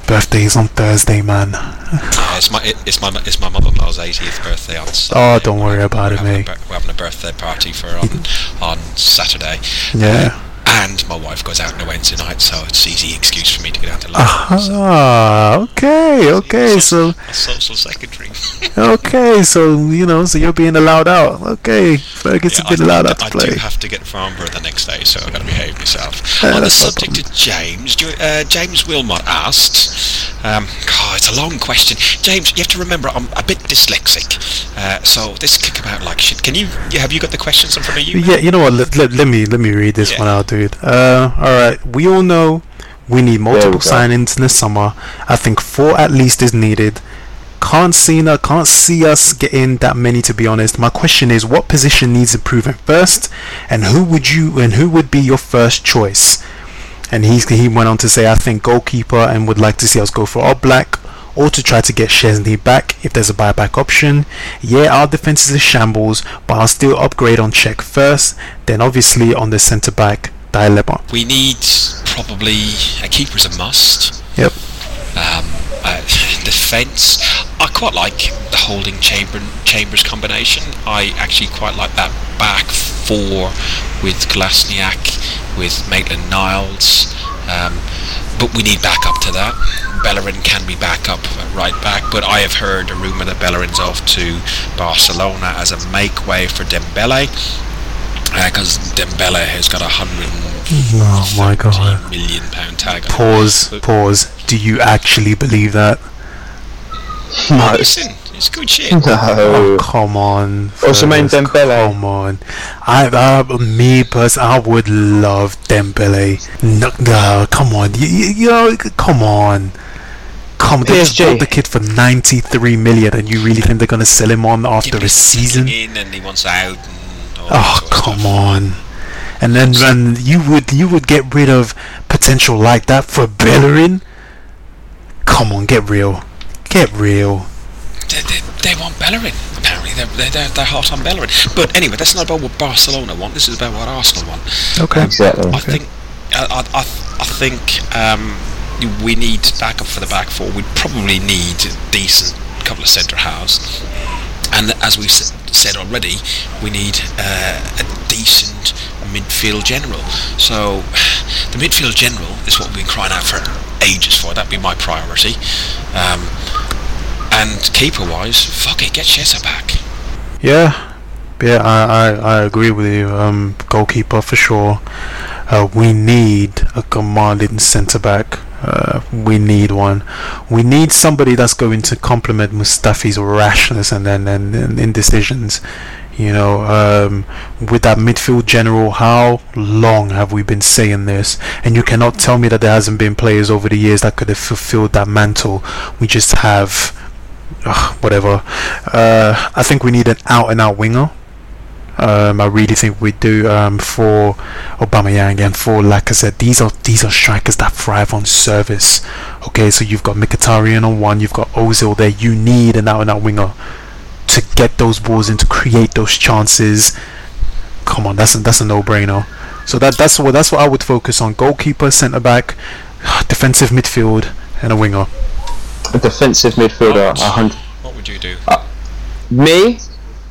Birthday's on Thursday, man. Yeah, it's my it- it's my it's my mother-in-law's 80th birthday on Saturday. Oh, don't worry about we're it, having a mate. we're having a birthday party for on on Saturday. Yeah. And my wife goes out on a Wednesday night, so it's an easy excuse for me to go out to London. so Ah, okay, okay. So, a social secretary. okay, so you know, so you're being allowed out. Okay, Ferguson's Yeah, been allowed I, out to I play. do have to get Farnborough the next day, so I've got to behave myself. Yeah, On the subject of James, uh, James Wilmot asked, um, God, it's a long question. James, you have to remember I'm a bit dyslexic, uh, so this could come out like shit. Can you, have you got the questions in front of you? Yeah, you know what? Let, let, let me let me read this Yeah. one out, dude. Uh, all right. We all know we need multiple signings in the summer. I think four at least is needed. Can't see no, can't see us getting that many to be honest. My question is, what position needs improving first, and who would you and who would be your first choice? And he's he went on to say, I think goalkeeper, and would like to see us go for Oblak. Or to try to get Szczesny back if there's a buyback option. Yeah, our defense is a shambles, but I'll still upgrade on Cech first. Then obviously on the centre back dilemma. We need probably a keeper's a must. Yep. Um, uh, defence. I quite like the holding chamber chambers combination. I actually quite like that back four with Kolasinac, with Maitland Niles. Um, but we need backup to that. Bellerin can be backup right back, but I have heard a rumour that Bellerin's off to Barcelona as a make way for Dembele because Dembele has got a hundred Oh my god. million pound tag. on him. Pause. Pause. Do you actually believe that? No. Listen, it's good shit. Oh, No. come on. Also, main Fergus, Dembele. Come on. I, uh, me personally, I would love Dembele. No, no come on. You, you, you know, come on. Come, they just PSG. bought the kid for 93 million, and you really think they're gonna sell him on after a He's season? in and he wants out. And all that Oh, come on. And then, then you would you would get rid of potential like that for Bellerin? Come on, get real. Get real. They, they, they want Bellerin. Apparently, they're, they're, they're, they're hot on Bellerin. But anyway, that's not about what Barcelona want. This is about what Arsenal want. Okay. Exactly. I think, I, I, I, I think um, we need backup for the back four. We probably need a decent couple of centre halves. And as we s- said already, we need uh, a decent midfield general. So the midfield general is what we've been crying out for ages for. That'd be my priority. Um, and keeper-wise, fuck it, get Chessa back. Yeah, yeah, I, I, I agree with you. Um, goalkeeper for sure. Uh, we need a commanding centre back. Uh, we need one. We need somebody that's going to complement Mustafi's rashness and then and, and indecisions. You know, um, with that midfield general, how long have we been saying this? And you cannot tell me that there hasn't been players over the years that could have fulfilled that mantle. We just have Ugh, whatever. Uh, I think we need an out and out winger. Um, I really think we do um, for Aubameyang and for Lacazette. These are these are strikers that thrive on service. Okay, so you've got Mkhitaryan on one, you've got Ozil there. You need an out and out winger. To get those balls in, to create those chances. Come on, that's a, that's a no-brainer. So that that's what that's what I would focus on: goalkeeper, centre back, defensive midfield, and a winger. A defensive midfielder. What, a hundred. what would you do? Me,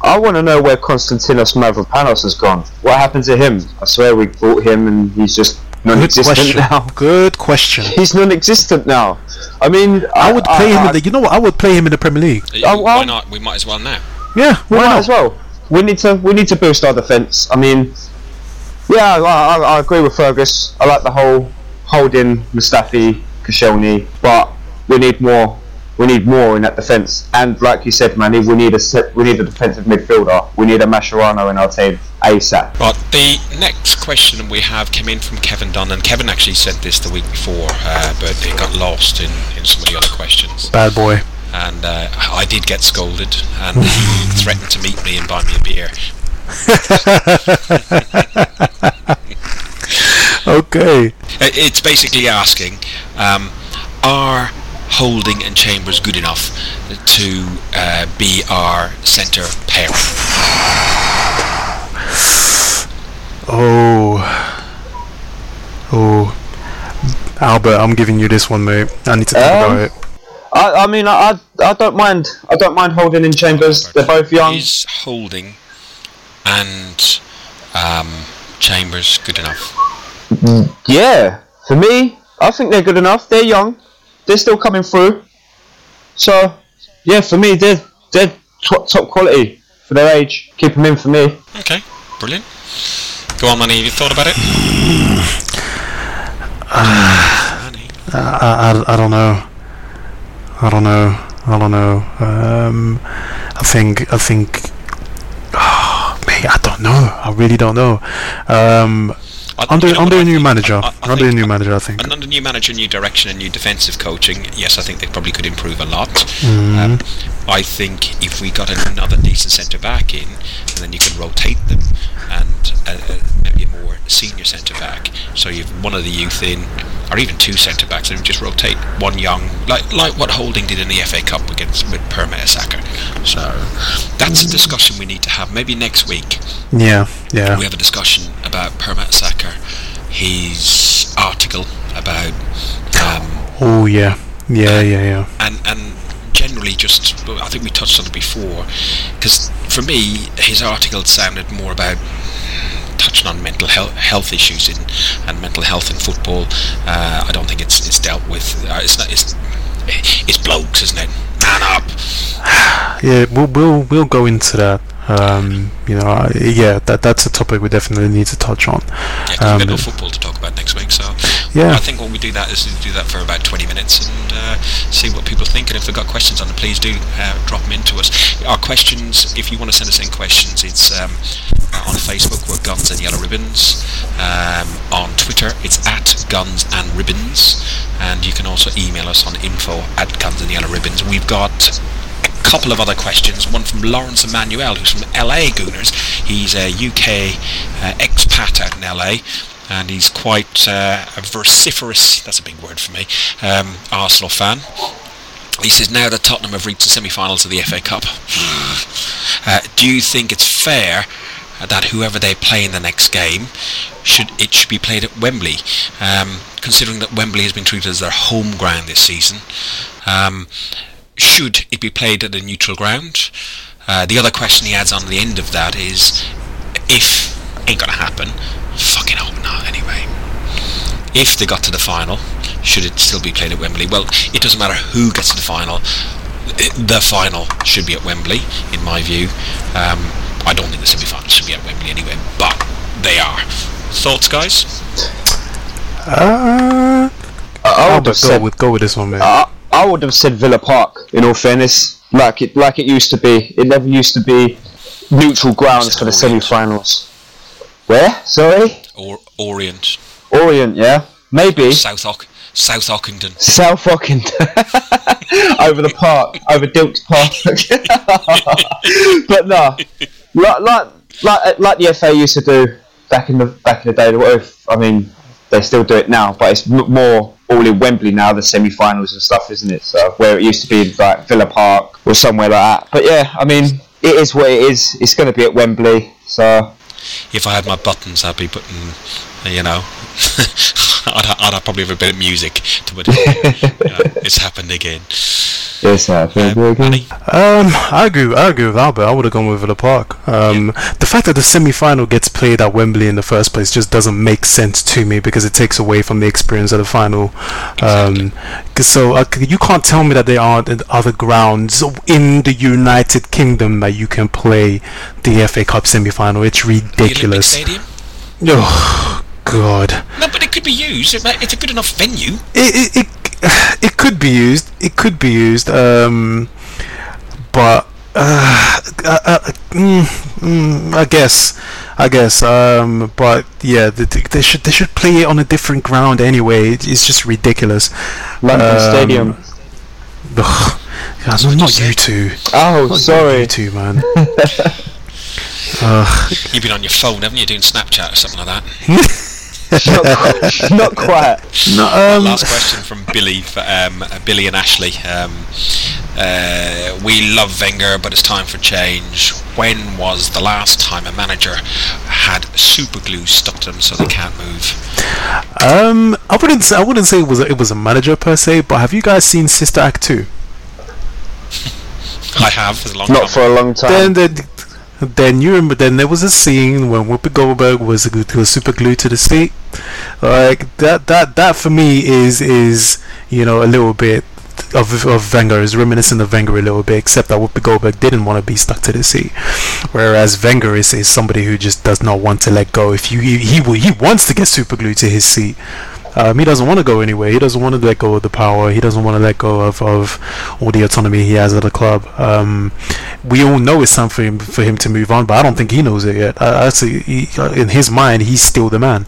I want to know where Konstantinos Mavropanos has gone. What happened to him? I swear we bought him and he's just Good non-existent question. now. Good question. He's non-existent now. I mean, I would play him. I, in the, you know what? I would play him in the Premier League. Oh, Why not? We might as well now. Yeah, we why might not? as well. We need to. We need to boost our defence. I mean, yeah, I, I, I agree with Fergus. I like the whole holding Mustafi, Koscielny, but we need more. We need more in that defence. And like you said, Manny, we need a set, we need a defensive midfielder. We need a Mascherano in our team ASAP. Right, the next question we have came in from Kevin Dunn, and Kevin actually sent this the week before, uh, but it got lost in, in some of the other questions. Bad boy. And uh, I did get scolded, and he threatened to meet me and buy me a beer. Okay. Uh, It's basically asking, um, are Holding and Chambers good enough to uh, be our centre pair. Oh. Oh. Albert, I'm giving you this one, mate. I need to think Um, about it. I, I mean, I, I, I don't mind. I don't mind holding in Chambers. They're both young. Is Holding and um, Chambers good enough? Yeah, for me, I think they're good enough. They're young. They're still coming through. So, yeah, for me, they're they're top, top quality for their age. Keep them in for me. Okay, brilliant. Go on, Manny, have you thought about it? Manny. I, I, I don't know. I don't know. I don't know. Um, I think. I think. Oh, mate, I don't know. I really don't know. Um, I- under you know under a new think? manager. I- I under a new manager, I think. And under new manager, new direction, and new defensive coaching, yes, I think they probably could improve a lot. Mm-hmm. Um, I think if we got another decent centre back in, and then you can rotate them, and uh, uh, maybe a more senior centre back, so you've one of the youth in, or even two centre backs, and just rotate one young, like like what Holding did in the FA Cup against with Per Mertesacker. So that's a discussion we need to have. Maybe next week Yeah. Yeah. we have a discussion about Per Mertesacker, his article about. Um, Oh yeah. Yeah. Yeah. Yeah. and and generally just I think we touched on it before because for me his article sounded more about touching on mental health, health issues in and mental health in football uh, I don't think it's it's dealt with uh, it's not it's it's blokes isn't it man up Yeah, we'll we'll we'll go into that. Um, you know, I- yeah, that that's a topic we definitely need to touch on. yeah Um, we've got no football to talk about next week so Yeah. I think when we do that is do that for about 20 minutes and uh, see what people think and if they've got questions on it please do uh, drop them into us our questions if you want to send us in questions it's um, on Facebook we're Guns and Yellow Ribbons um, on Twitter it's at Guns and Ribbons and you can also email us on info at Guns and Yellow Ribbons we've got couple of other questions. One from Lawrence Emmanuel, who's from LA Gooners. He's a UK uh, expat out in LA, and he's quite uh, a vociferous, that's a big word for me, um, Arsenal fan. He says, now that Tottenham have reached the semi-finals of the FA Cup, uh, do you think it's fair that whoever they play in the next game, should it should be played at Wembley, um, considering that Wembley has been treated as their home ground this season? Um, should it be played at a neutral ground? Uh, the other question he adds on the end of that is, if ain't gonna happen, fucking hope not anyway. If they got to the final, should it still be played at Wembley? Well, it doesn't matter who gets to the final. The final should be at Wembley, in my view. Um, I don't think the semi-final should be at Wembley anyway, but they are. Thoughts, guys? Uh, I, I would Albert, have go said. with go with this one, man. I, I would have said Villa Park. In all fairness, like it like it used to be. It never used to be neutral grounds for the semi-finals. Where? Sorry, Or Orient, Orient. Yeah, maybe. South Ock, South Ockington. South Ockington. over the park, over Dilks Park. but no, like, like like like the FA used to do back in the back in the day. What if I mean they still do it now, but it's more all in Wembley now, the semi-finals and stuff, isn't it? So where it used to be like Villa Park or somewhere like that. But yeah, I mean it is what it is. It's going to be at Wembley, so If I had my buttons, I'd be putting, you know, I'd, I'd probably have a bit of music to put. you know, it's happened again. it's happening Um, again. Manny? Um, I agree. I agree with Albert. I would have gone with the park. Um, the fact that the semi-final gets played at Wembley in the first place just doesn't make sense to me because it takes away from the experience of the final. Um, 'cause so uh, you can't tell me that there aren't other grounds in the United Kingdom that you can play the FA Cup semi-final. It's The Olympic ridiculous. Stadium? Oh God. No, but it could be used. It's a good enough venue. it, it, it, it could be used. It could be used. Um, but uh, uh, uh, mm, mm, I guess, I guess. Um, but yeah, they, they should they should play it on a different ground anyway. It- It's just ridiculous. London Um, Stadium. Ugh. God, what not you you two. Oh, Not sorry. You two, man. Ugh. You've been on your phone, haven't you, doing Snapchat or something like that? not, not quite. No, um, Last question from Billy, f- um, Billy and Ashley. Um, uh, we love Wenger, but it's time for change. When was the last time a manager had super glue stuck to them so they can't move? um, I wouldn't say, I wouldn't say it was a, it was a manager per se, but have you guys seen Sister Act two? I have for a long Not time. for a long time. then, then you remember. Then there was a scene when Whoopi Goldberg was was super glued to the seat. Like that. That. That for me is is you know a little bit of of Wenger is reminiscent of Wenger a little bit, except that Whoopi Goldberg didn't want to be stuck to the seat, whereas Wenger is, is somebody who just does not want to let go. If you he he, he wants to get super glued to his seat. Um, he doesn't want to go anywhere. He doesn't want to let go of the power. He doesn't want to let go of, of all the autonomy he has at the club. Um, we all know it's time for him for him to move on, but I don't think he knows it yet. I, I see, he, uh, in his mind, he's still the man.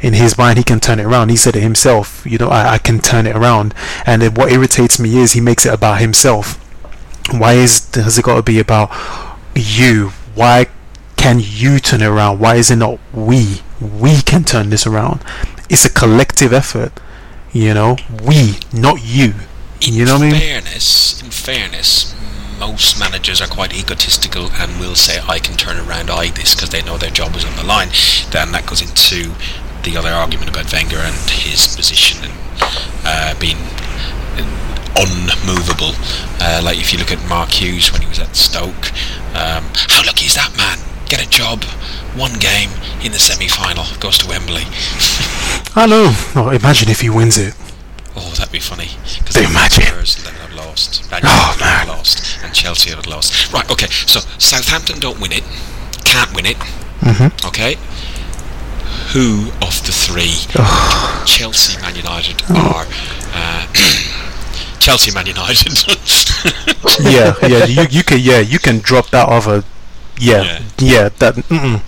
In his mind, he can turn it around. He said it himself. You know, I, I can turn it around. And what irritates me is he makes it about himself. Why is has it got to be about you? Why can you turn it around? Why is it not we? We can turn this around. It's a collective effort. You know, we, not you. In You know what I mean? fairness, in fairness, most managers are quite egotistical and will say, "I can turn around I this" because they know their job is on the line. Then that goes into the other argument about Wenger and his position and uh, being unmovable. Uh, like if you look at Mark Hughes when he was at Stoke, um, how lucky is that man? Get a job, one game in the semi-final, goes to Wembley. I know. Oh, imagine if he wins it. Oh, that'd be funny. Because Imagine. Then have lost. Oh, United would have man. lost, and Chelsea would have lost. Right. Okay. So Southampton don't win it, can't win it. Mhm. Okay. Who of the three, Chelsea, Man United are. uh, Chelsea, Man United? yeah, yeah, you you can yeah you can drop that other yeah Yeah. yeah, that mm-mm.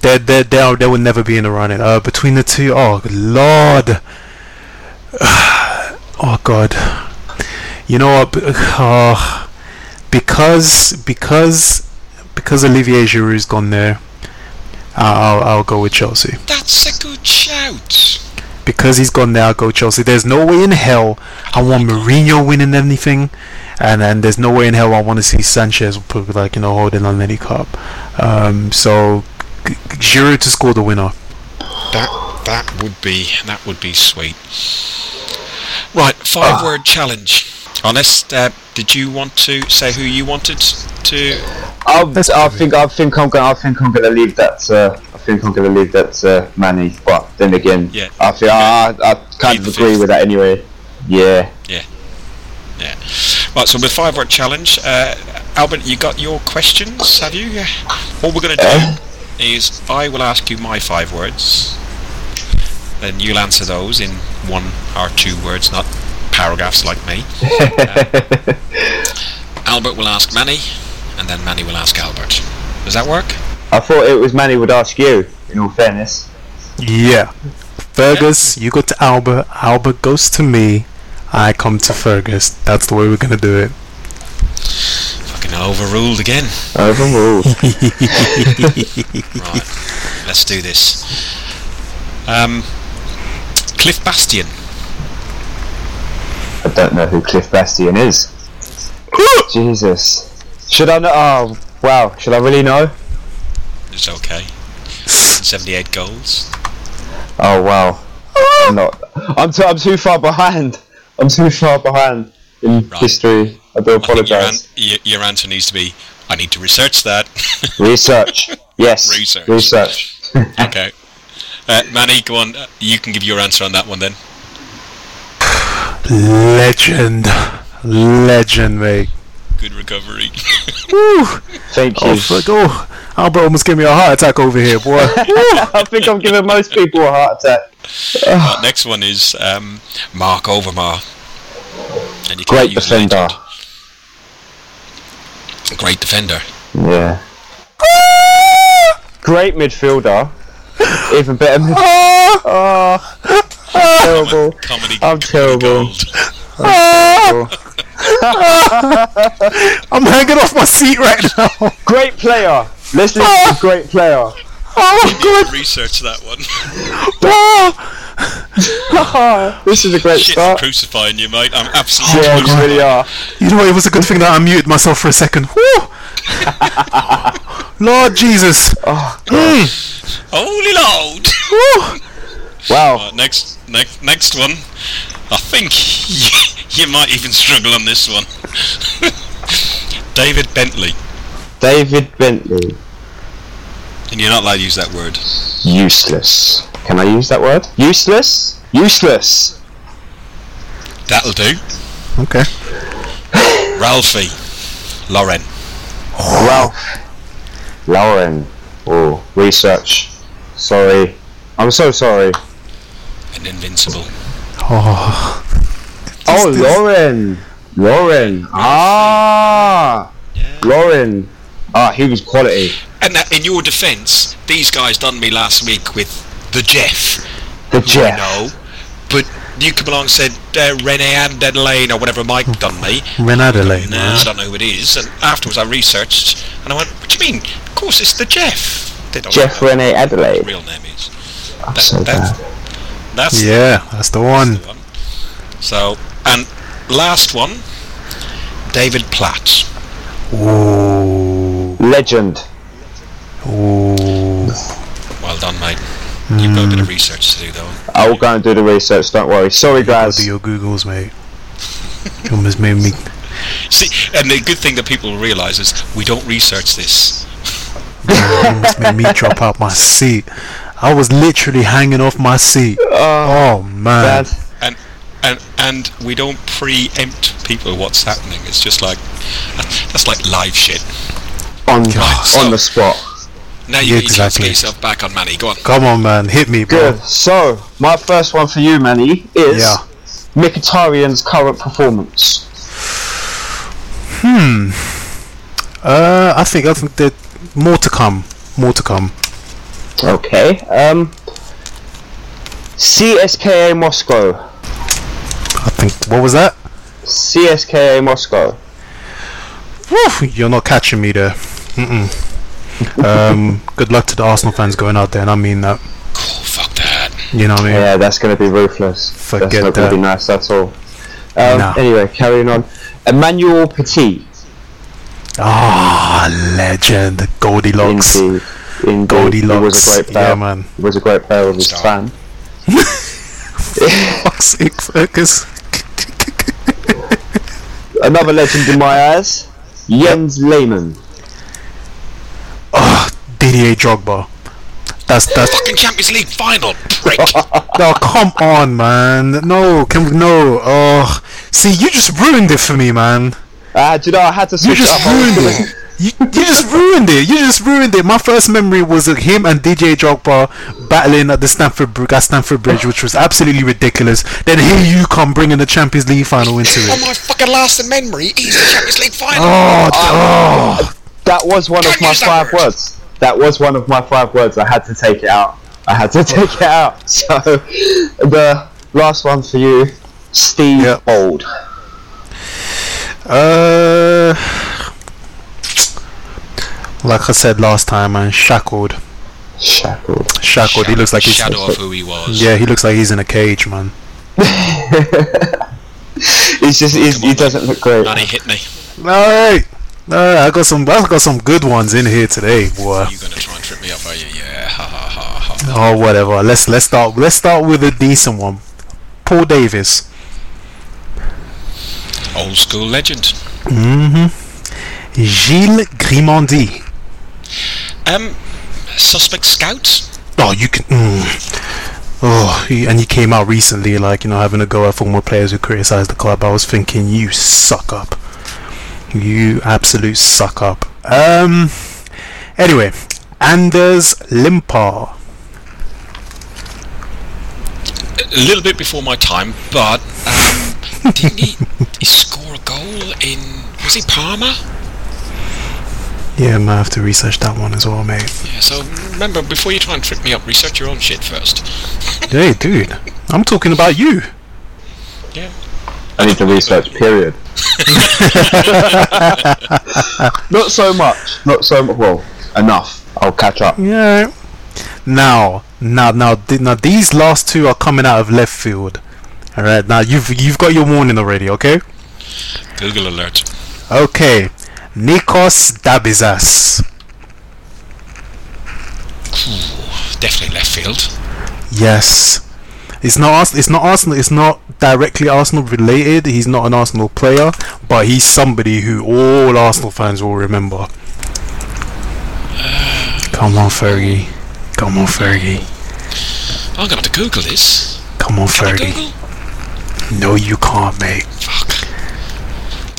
they they they they will never be in the running. Uh, between the two, oh lord, oh god, you know what? Uh, because because because Olivier Giroud's gone there, I'll, I'll go with Chelsea. That's a good shout. because he's gone there, I'll go Chelsea. There's no way in hell I want Mourinho winning anything, and then there's no way in hell I want to see Sanchez put like you know holding on any cup. Um, so G- G- Giroud to score the winner. That that would be that would be sweet. Right, five word challenge. Honest, uh, did you want to say who you wanted to? I'll, I think I think I'm gonna I think I'm gonna leave that to I think I'm gonna leave that to Manny. But then again, Yeah. I think I, I, I kind Leave of agree fifth. with that anyway. Yeah. Yeah. Yeah. Right, so with five word challenge, uh, Albert, you got your questions, have you? Yeah. What we're going to do Uh. is I will ask you my five words, then you'll answer those in one or two words, not paragraphs like me. Uh, Albert will ask Manny, and then Manny will ask Albert. Does that work? I thought it was Manny would ask you. In all fairness. Yeah, Fergus, you go to Albert. Albert goes to me. I come to Fergus. That's the way we're gonna do it. Fucking overruled again. Overruled. Right, let's do this. Um, Cliff Bastin. I don't know who Cliff Bastin is. Jesus. Should I know? Oh, Wow, should I really know? It's okay. 78 goals. Oh wow. I'm not. I'm too. I'm too far behind. I'm too far behind in Right. history. I do I think your, an- apologise. your, your answer needs to be, I need to research that. Research. Yes. Research. Research. okay. Uh, Manny, go on. Uh, You can give your answer on that one then. Legend, legend, mate. Good recovery. Woo! Thank you. Oh, fuck, oh, Albert almost gave me a heart attack over here, boy. I think I'm giving most people a heart attack. Uh, next one is um, Mark Overmar. And you Great defender. legend. Great defender. Yeah. Great midfielder. Even better mid- Ah, Oh, terrible. I'm terrible. Gold. I'm hanging off my seat right now. Great player. Let's listen to great player. Oh, God. Research that one. Ah. This is a great Shit's start. crucifying you, mate. I'm absolutely. Yeah, you really are. You know what? It was a good thing that I muted myself for a second. Woo! Lord Jesus. Oh, Mm. Holy Lord! Woo! wow. Uh, next, next, next one. I think you might even struggle on this one. David Bentley, David Bentley. and you're not allowed to use that word. Useless. Can I use that word? Useless? Useless. That'll do. Okay. Ralphie, Lauren, Ralph. Lauren. Oh, research. Sorry. I'm so sorry. and Invincible. Oh. Oh, Lauren. Lauren. Ah. Yeah. Lauren. Ah, he was quality. And that, in your defence, these guys done me last week with the Jeff. The who I Jeff. know, but you come along and said uh, Rene Adelaine or whatever Mike done me. Ren Adelaide, No, man. I don't know who it is. And afterwards, I researched, and I went, "What do you mean? Of course, it's the Jeff." Jeff know Rene what Adelaide. real name is. I'm That- so that- bad. That's Yeah, that's the one. the one. So, and last one, David Platt. Ooh. Legend. Ooh. Well done, mate. You've got a bit of hmm. research to do, though. I will go and do the research. Don't worry. Sorry, Go guys. do your Googles, mate. You almost made me. See, and the good thing that people realise is we don't research this. You almost made me drop out my seat. I was literally hanging off my seat. Oh man. Dad. and and and we don't preempt people what's happening. It's just like that's like live shit. On, Right, so- on the spot. Now you Yeah, need to get exactly. yourself back on Manny. Go on. Come on, man. Hit me, bro. Good. So, my first one for you, Manny, is Yeah. Mkhitaryan's current performance. Hmm. Uh, I think I think that more to come. More to come. Okay. Um. CSKA Moscow. I think. What was that? CSKA Moscow. Woo, you're not catching me there. Mm-mm. um, good luck to the Arsenal fans going out there, and I mean that. Oh, fuck that. You know what I mean? Yeah, that's going to be ruthless. Forget that's not going that. to be nice at all. Um, Nah. Anyway, carrying on. Emmanuel Petit. Ah, legend, Goldilocks, Indeed. Indeed. Goldilocks. He was a great player. Yeah, man. He was a great player of his Star. time. Fuck's sake, Fergus. Another legend in my eyes. Jens Lehmann. Oh, Didier Drogba. That's that's. Fucking Champions League final, prick. No, come on, man. No, can we, no. Oh, see, you just ruined it for me, man. Ah, do you know, I had to switch You switch just up. Ruined it. You, you just ruined it. You just ruined it. My first memory was of him and DJ Drogba battling at the Stamford Bridge, at Stamford Bridge, which was absolutely ridiculous. Then here you come bringing the Champions League final into On it. my fucking last memory, is the Champions League final. Oh, oh. That was one of Can't my five word. words. That was one of my five words. I had to take it out. I had to take it out. So, the last one for you, Steve Yep. Old. Uh, like I said last time, man, shackled, Shackled. shackled. He looks like he's shadow of who he was. yeah, he looks like he's in a cage, man. He's just, he's, Come he doesn't look great. Manny hit me. Alright, Uh, I got some. I got some good ones in here today, boy. You gonna try and trip me up, are you? Yeah. Ha ha ha ha. Oh, whatever. Let's let's start. Let's start with a decent one. Paul Davis. Old school legend. Mm-hmm. Gilles Grimandi. Um, suspect scout. Oh, you can. Mm. Oh, he, and he came out recently, like you know, having a go at former players who criticised the club. I was thinking, you suck up. You absolute suck up. Um. Anyway, Anders Limpar. A little bit before my time, but um, didn't he, he score a goal in? Was he Parma? Yeah, I might have to research that one as well, mate. Yeah. So remember, before you try and trip me up, research your own shit first. hey, dude, I'm talking about you. Yeah. I need to research. Period. not so much. Not so much. Well, enough. I'll catch up. Yeah. Now, now, now, th- now, these last two are coming out of left field. All right. Now you've you've got your warning already. Okay. Google alert. Okay. Nikos Dabizas. Ooh, definitely left field. Yes. It's not it's not Arsenal it's not directly Arsenal related. He's not an Arsenal player, but he's somebody who all Arsenal fans will remember. Come on, Fergie. Come on, Fergie. I'm gonna have to Google this. Come on, Can Fergie. No, you can't, mate. Fuck.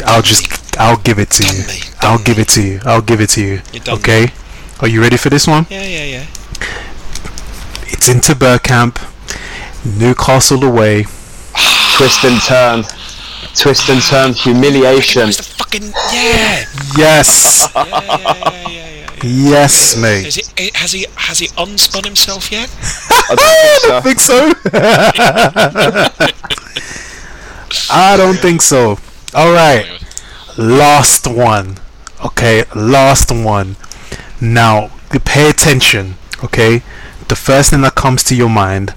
I'll just I'll give it to you. me, I'll done give it to you. I'll give it to you. You done Okay. Are you ready for this one? Yeah, yeah, yeah. It's into Bergkamp. Newcastle away. Twist and turn. Twist and turn. Humiliation. Where's the fucking yeah? Yes. Yeah, yeah, yeah, yeah, yeah. yes, mate. Is it, has he has he unspun himself yet? I don't think so. think so. I don't think so. All right. Last one. Okay, last one. Now, pay attention. Okay, the first thing that comes to your mind,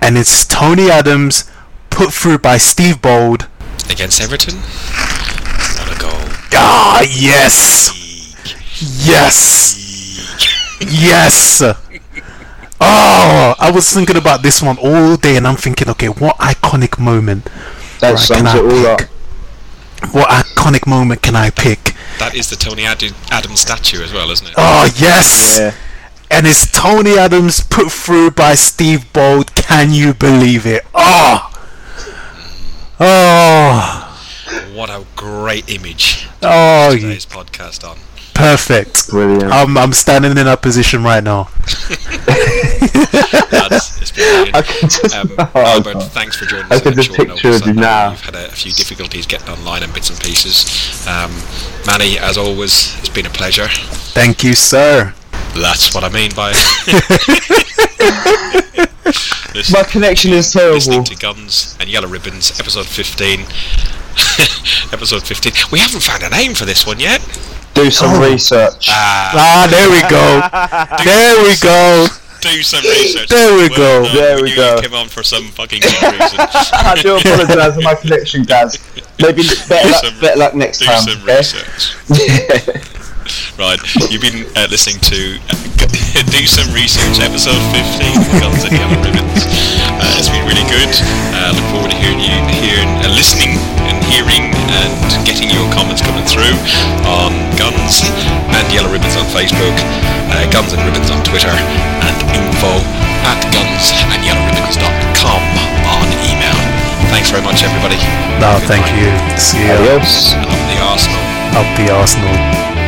and it's Tony Adams put through by Steve Bould. Against Everton? What a goal. Ah, yes, yes, yes. Oh, I was thinking about this one all day, and I'm thinking, okay, what iconic moment? That Right, sums it all up. Pick? What iconic moment can I pick? That is the Tony Ad- Adams statue as well, isn't it? Oh yes, Yeah. and it's Tony Adams put through by Steve Bould. Can you believe it? Oh, oh, What a great image. oh, you- Today's podcast on. perfect. Brilliant. I'm I'm standing in that position right now. That's, it's brilliant. I can just. Um, oh, Albert, God. thanks for joining us. I us. can just picture notice. you I know now. You've had a, a few difficulties getting online and bits and pieces. Um, Manny, as always, it's been a pleasure. Thank you, sir. That's what I mean by My connection is listening terrible. to Guns and Yellow Ribbons, episode 15. episode 15. We haven't found a name for this one yet. Do some Oh. research. Ah, there we go. There we go. Do some research. There we Well go. There we knew go. Came on for some fucking reason. I do apologise for my connection, guys. Maybe better luck, some- better luck next Do time. some okay? research. Right, you've been uh, listening to uh, Do Some Research, episode 15 of Guns and Yellow Ribbons. Uh, it's been really good. Uh, look forward to hearing you, hearing, uh, listening and hearing and getting your comments coming through on Guns and Yellow Ribbons on Facebook, uh, Guns and Ribbons on Twitter, and info at gunsandyellowribbons.com on email. Thanks very much, everybody. No, thank you. See you. Adios. Up the Arsenal. Up the Arsenal.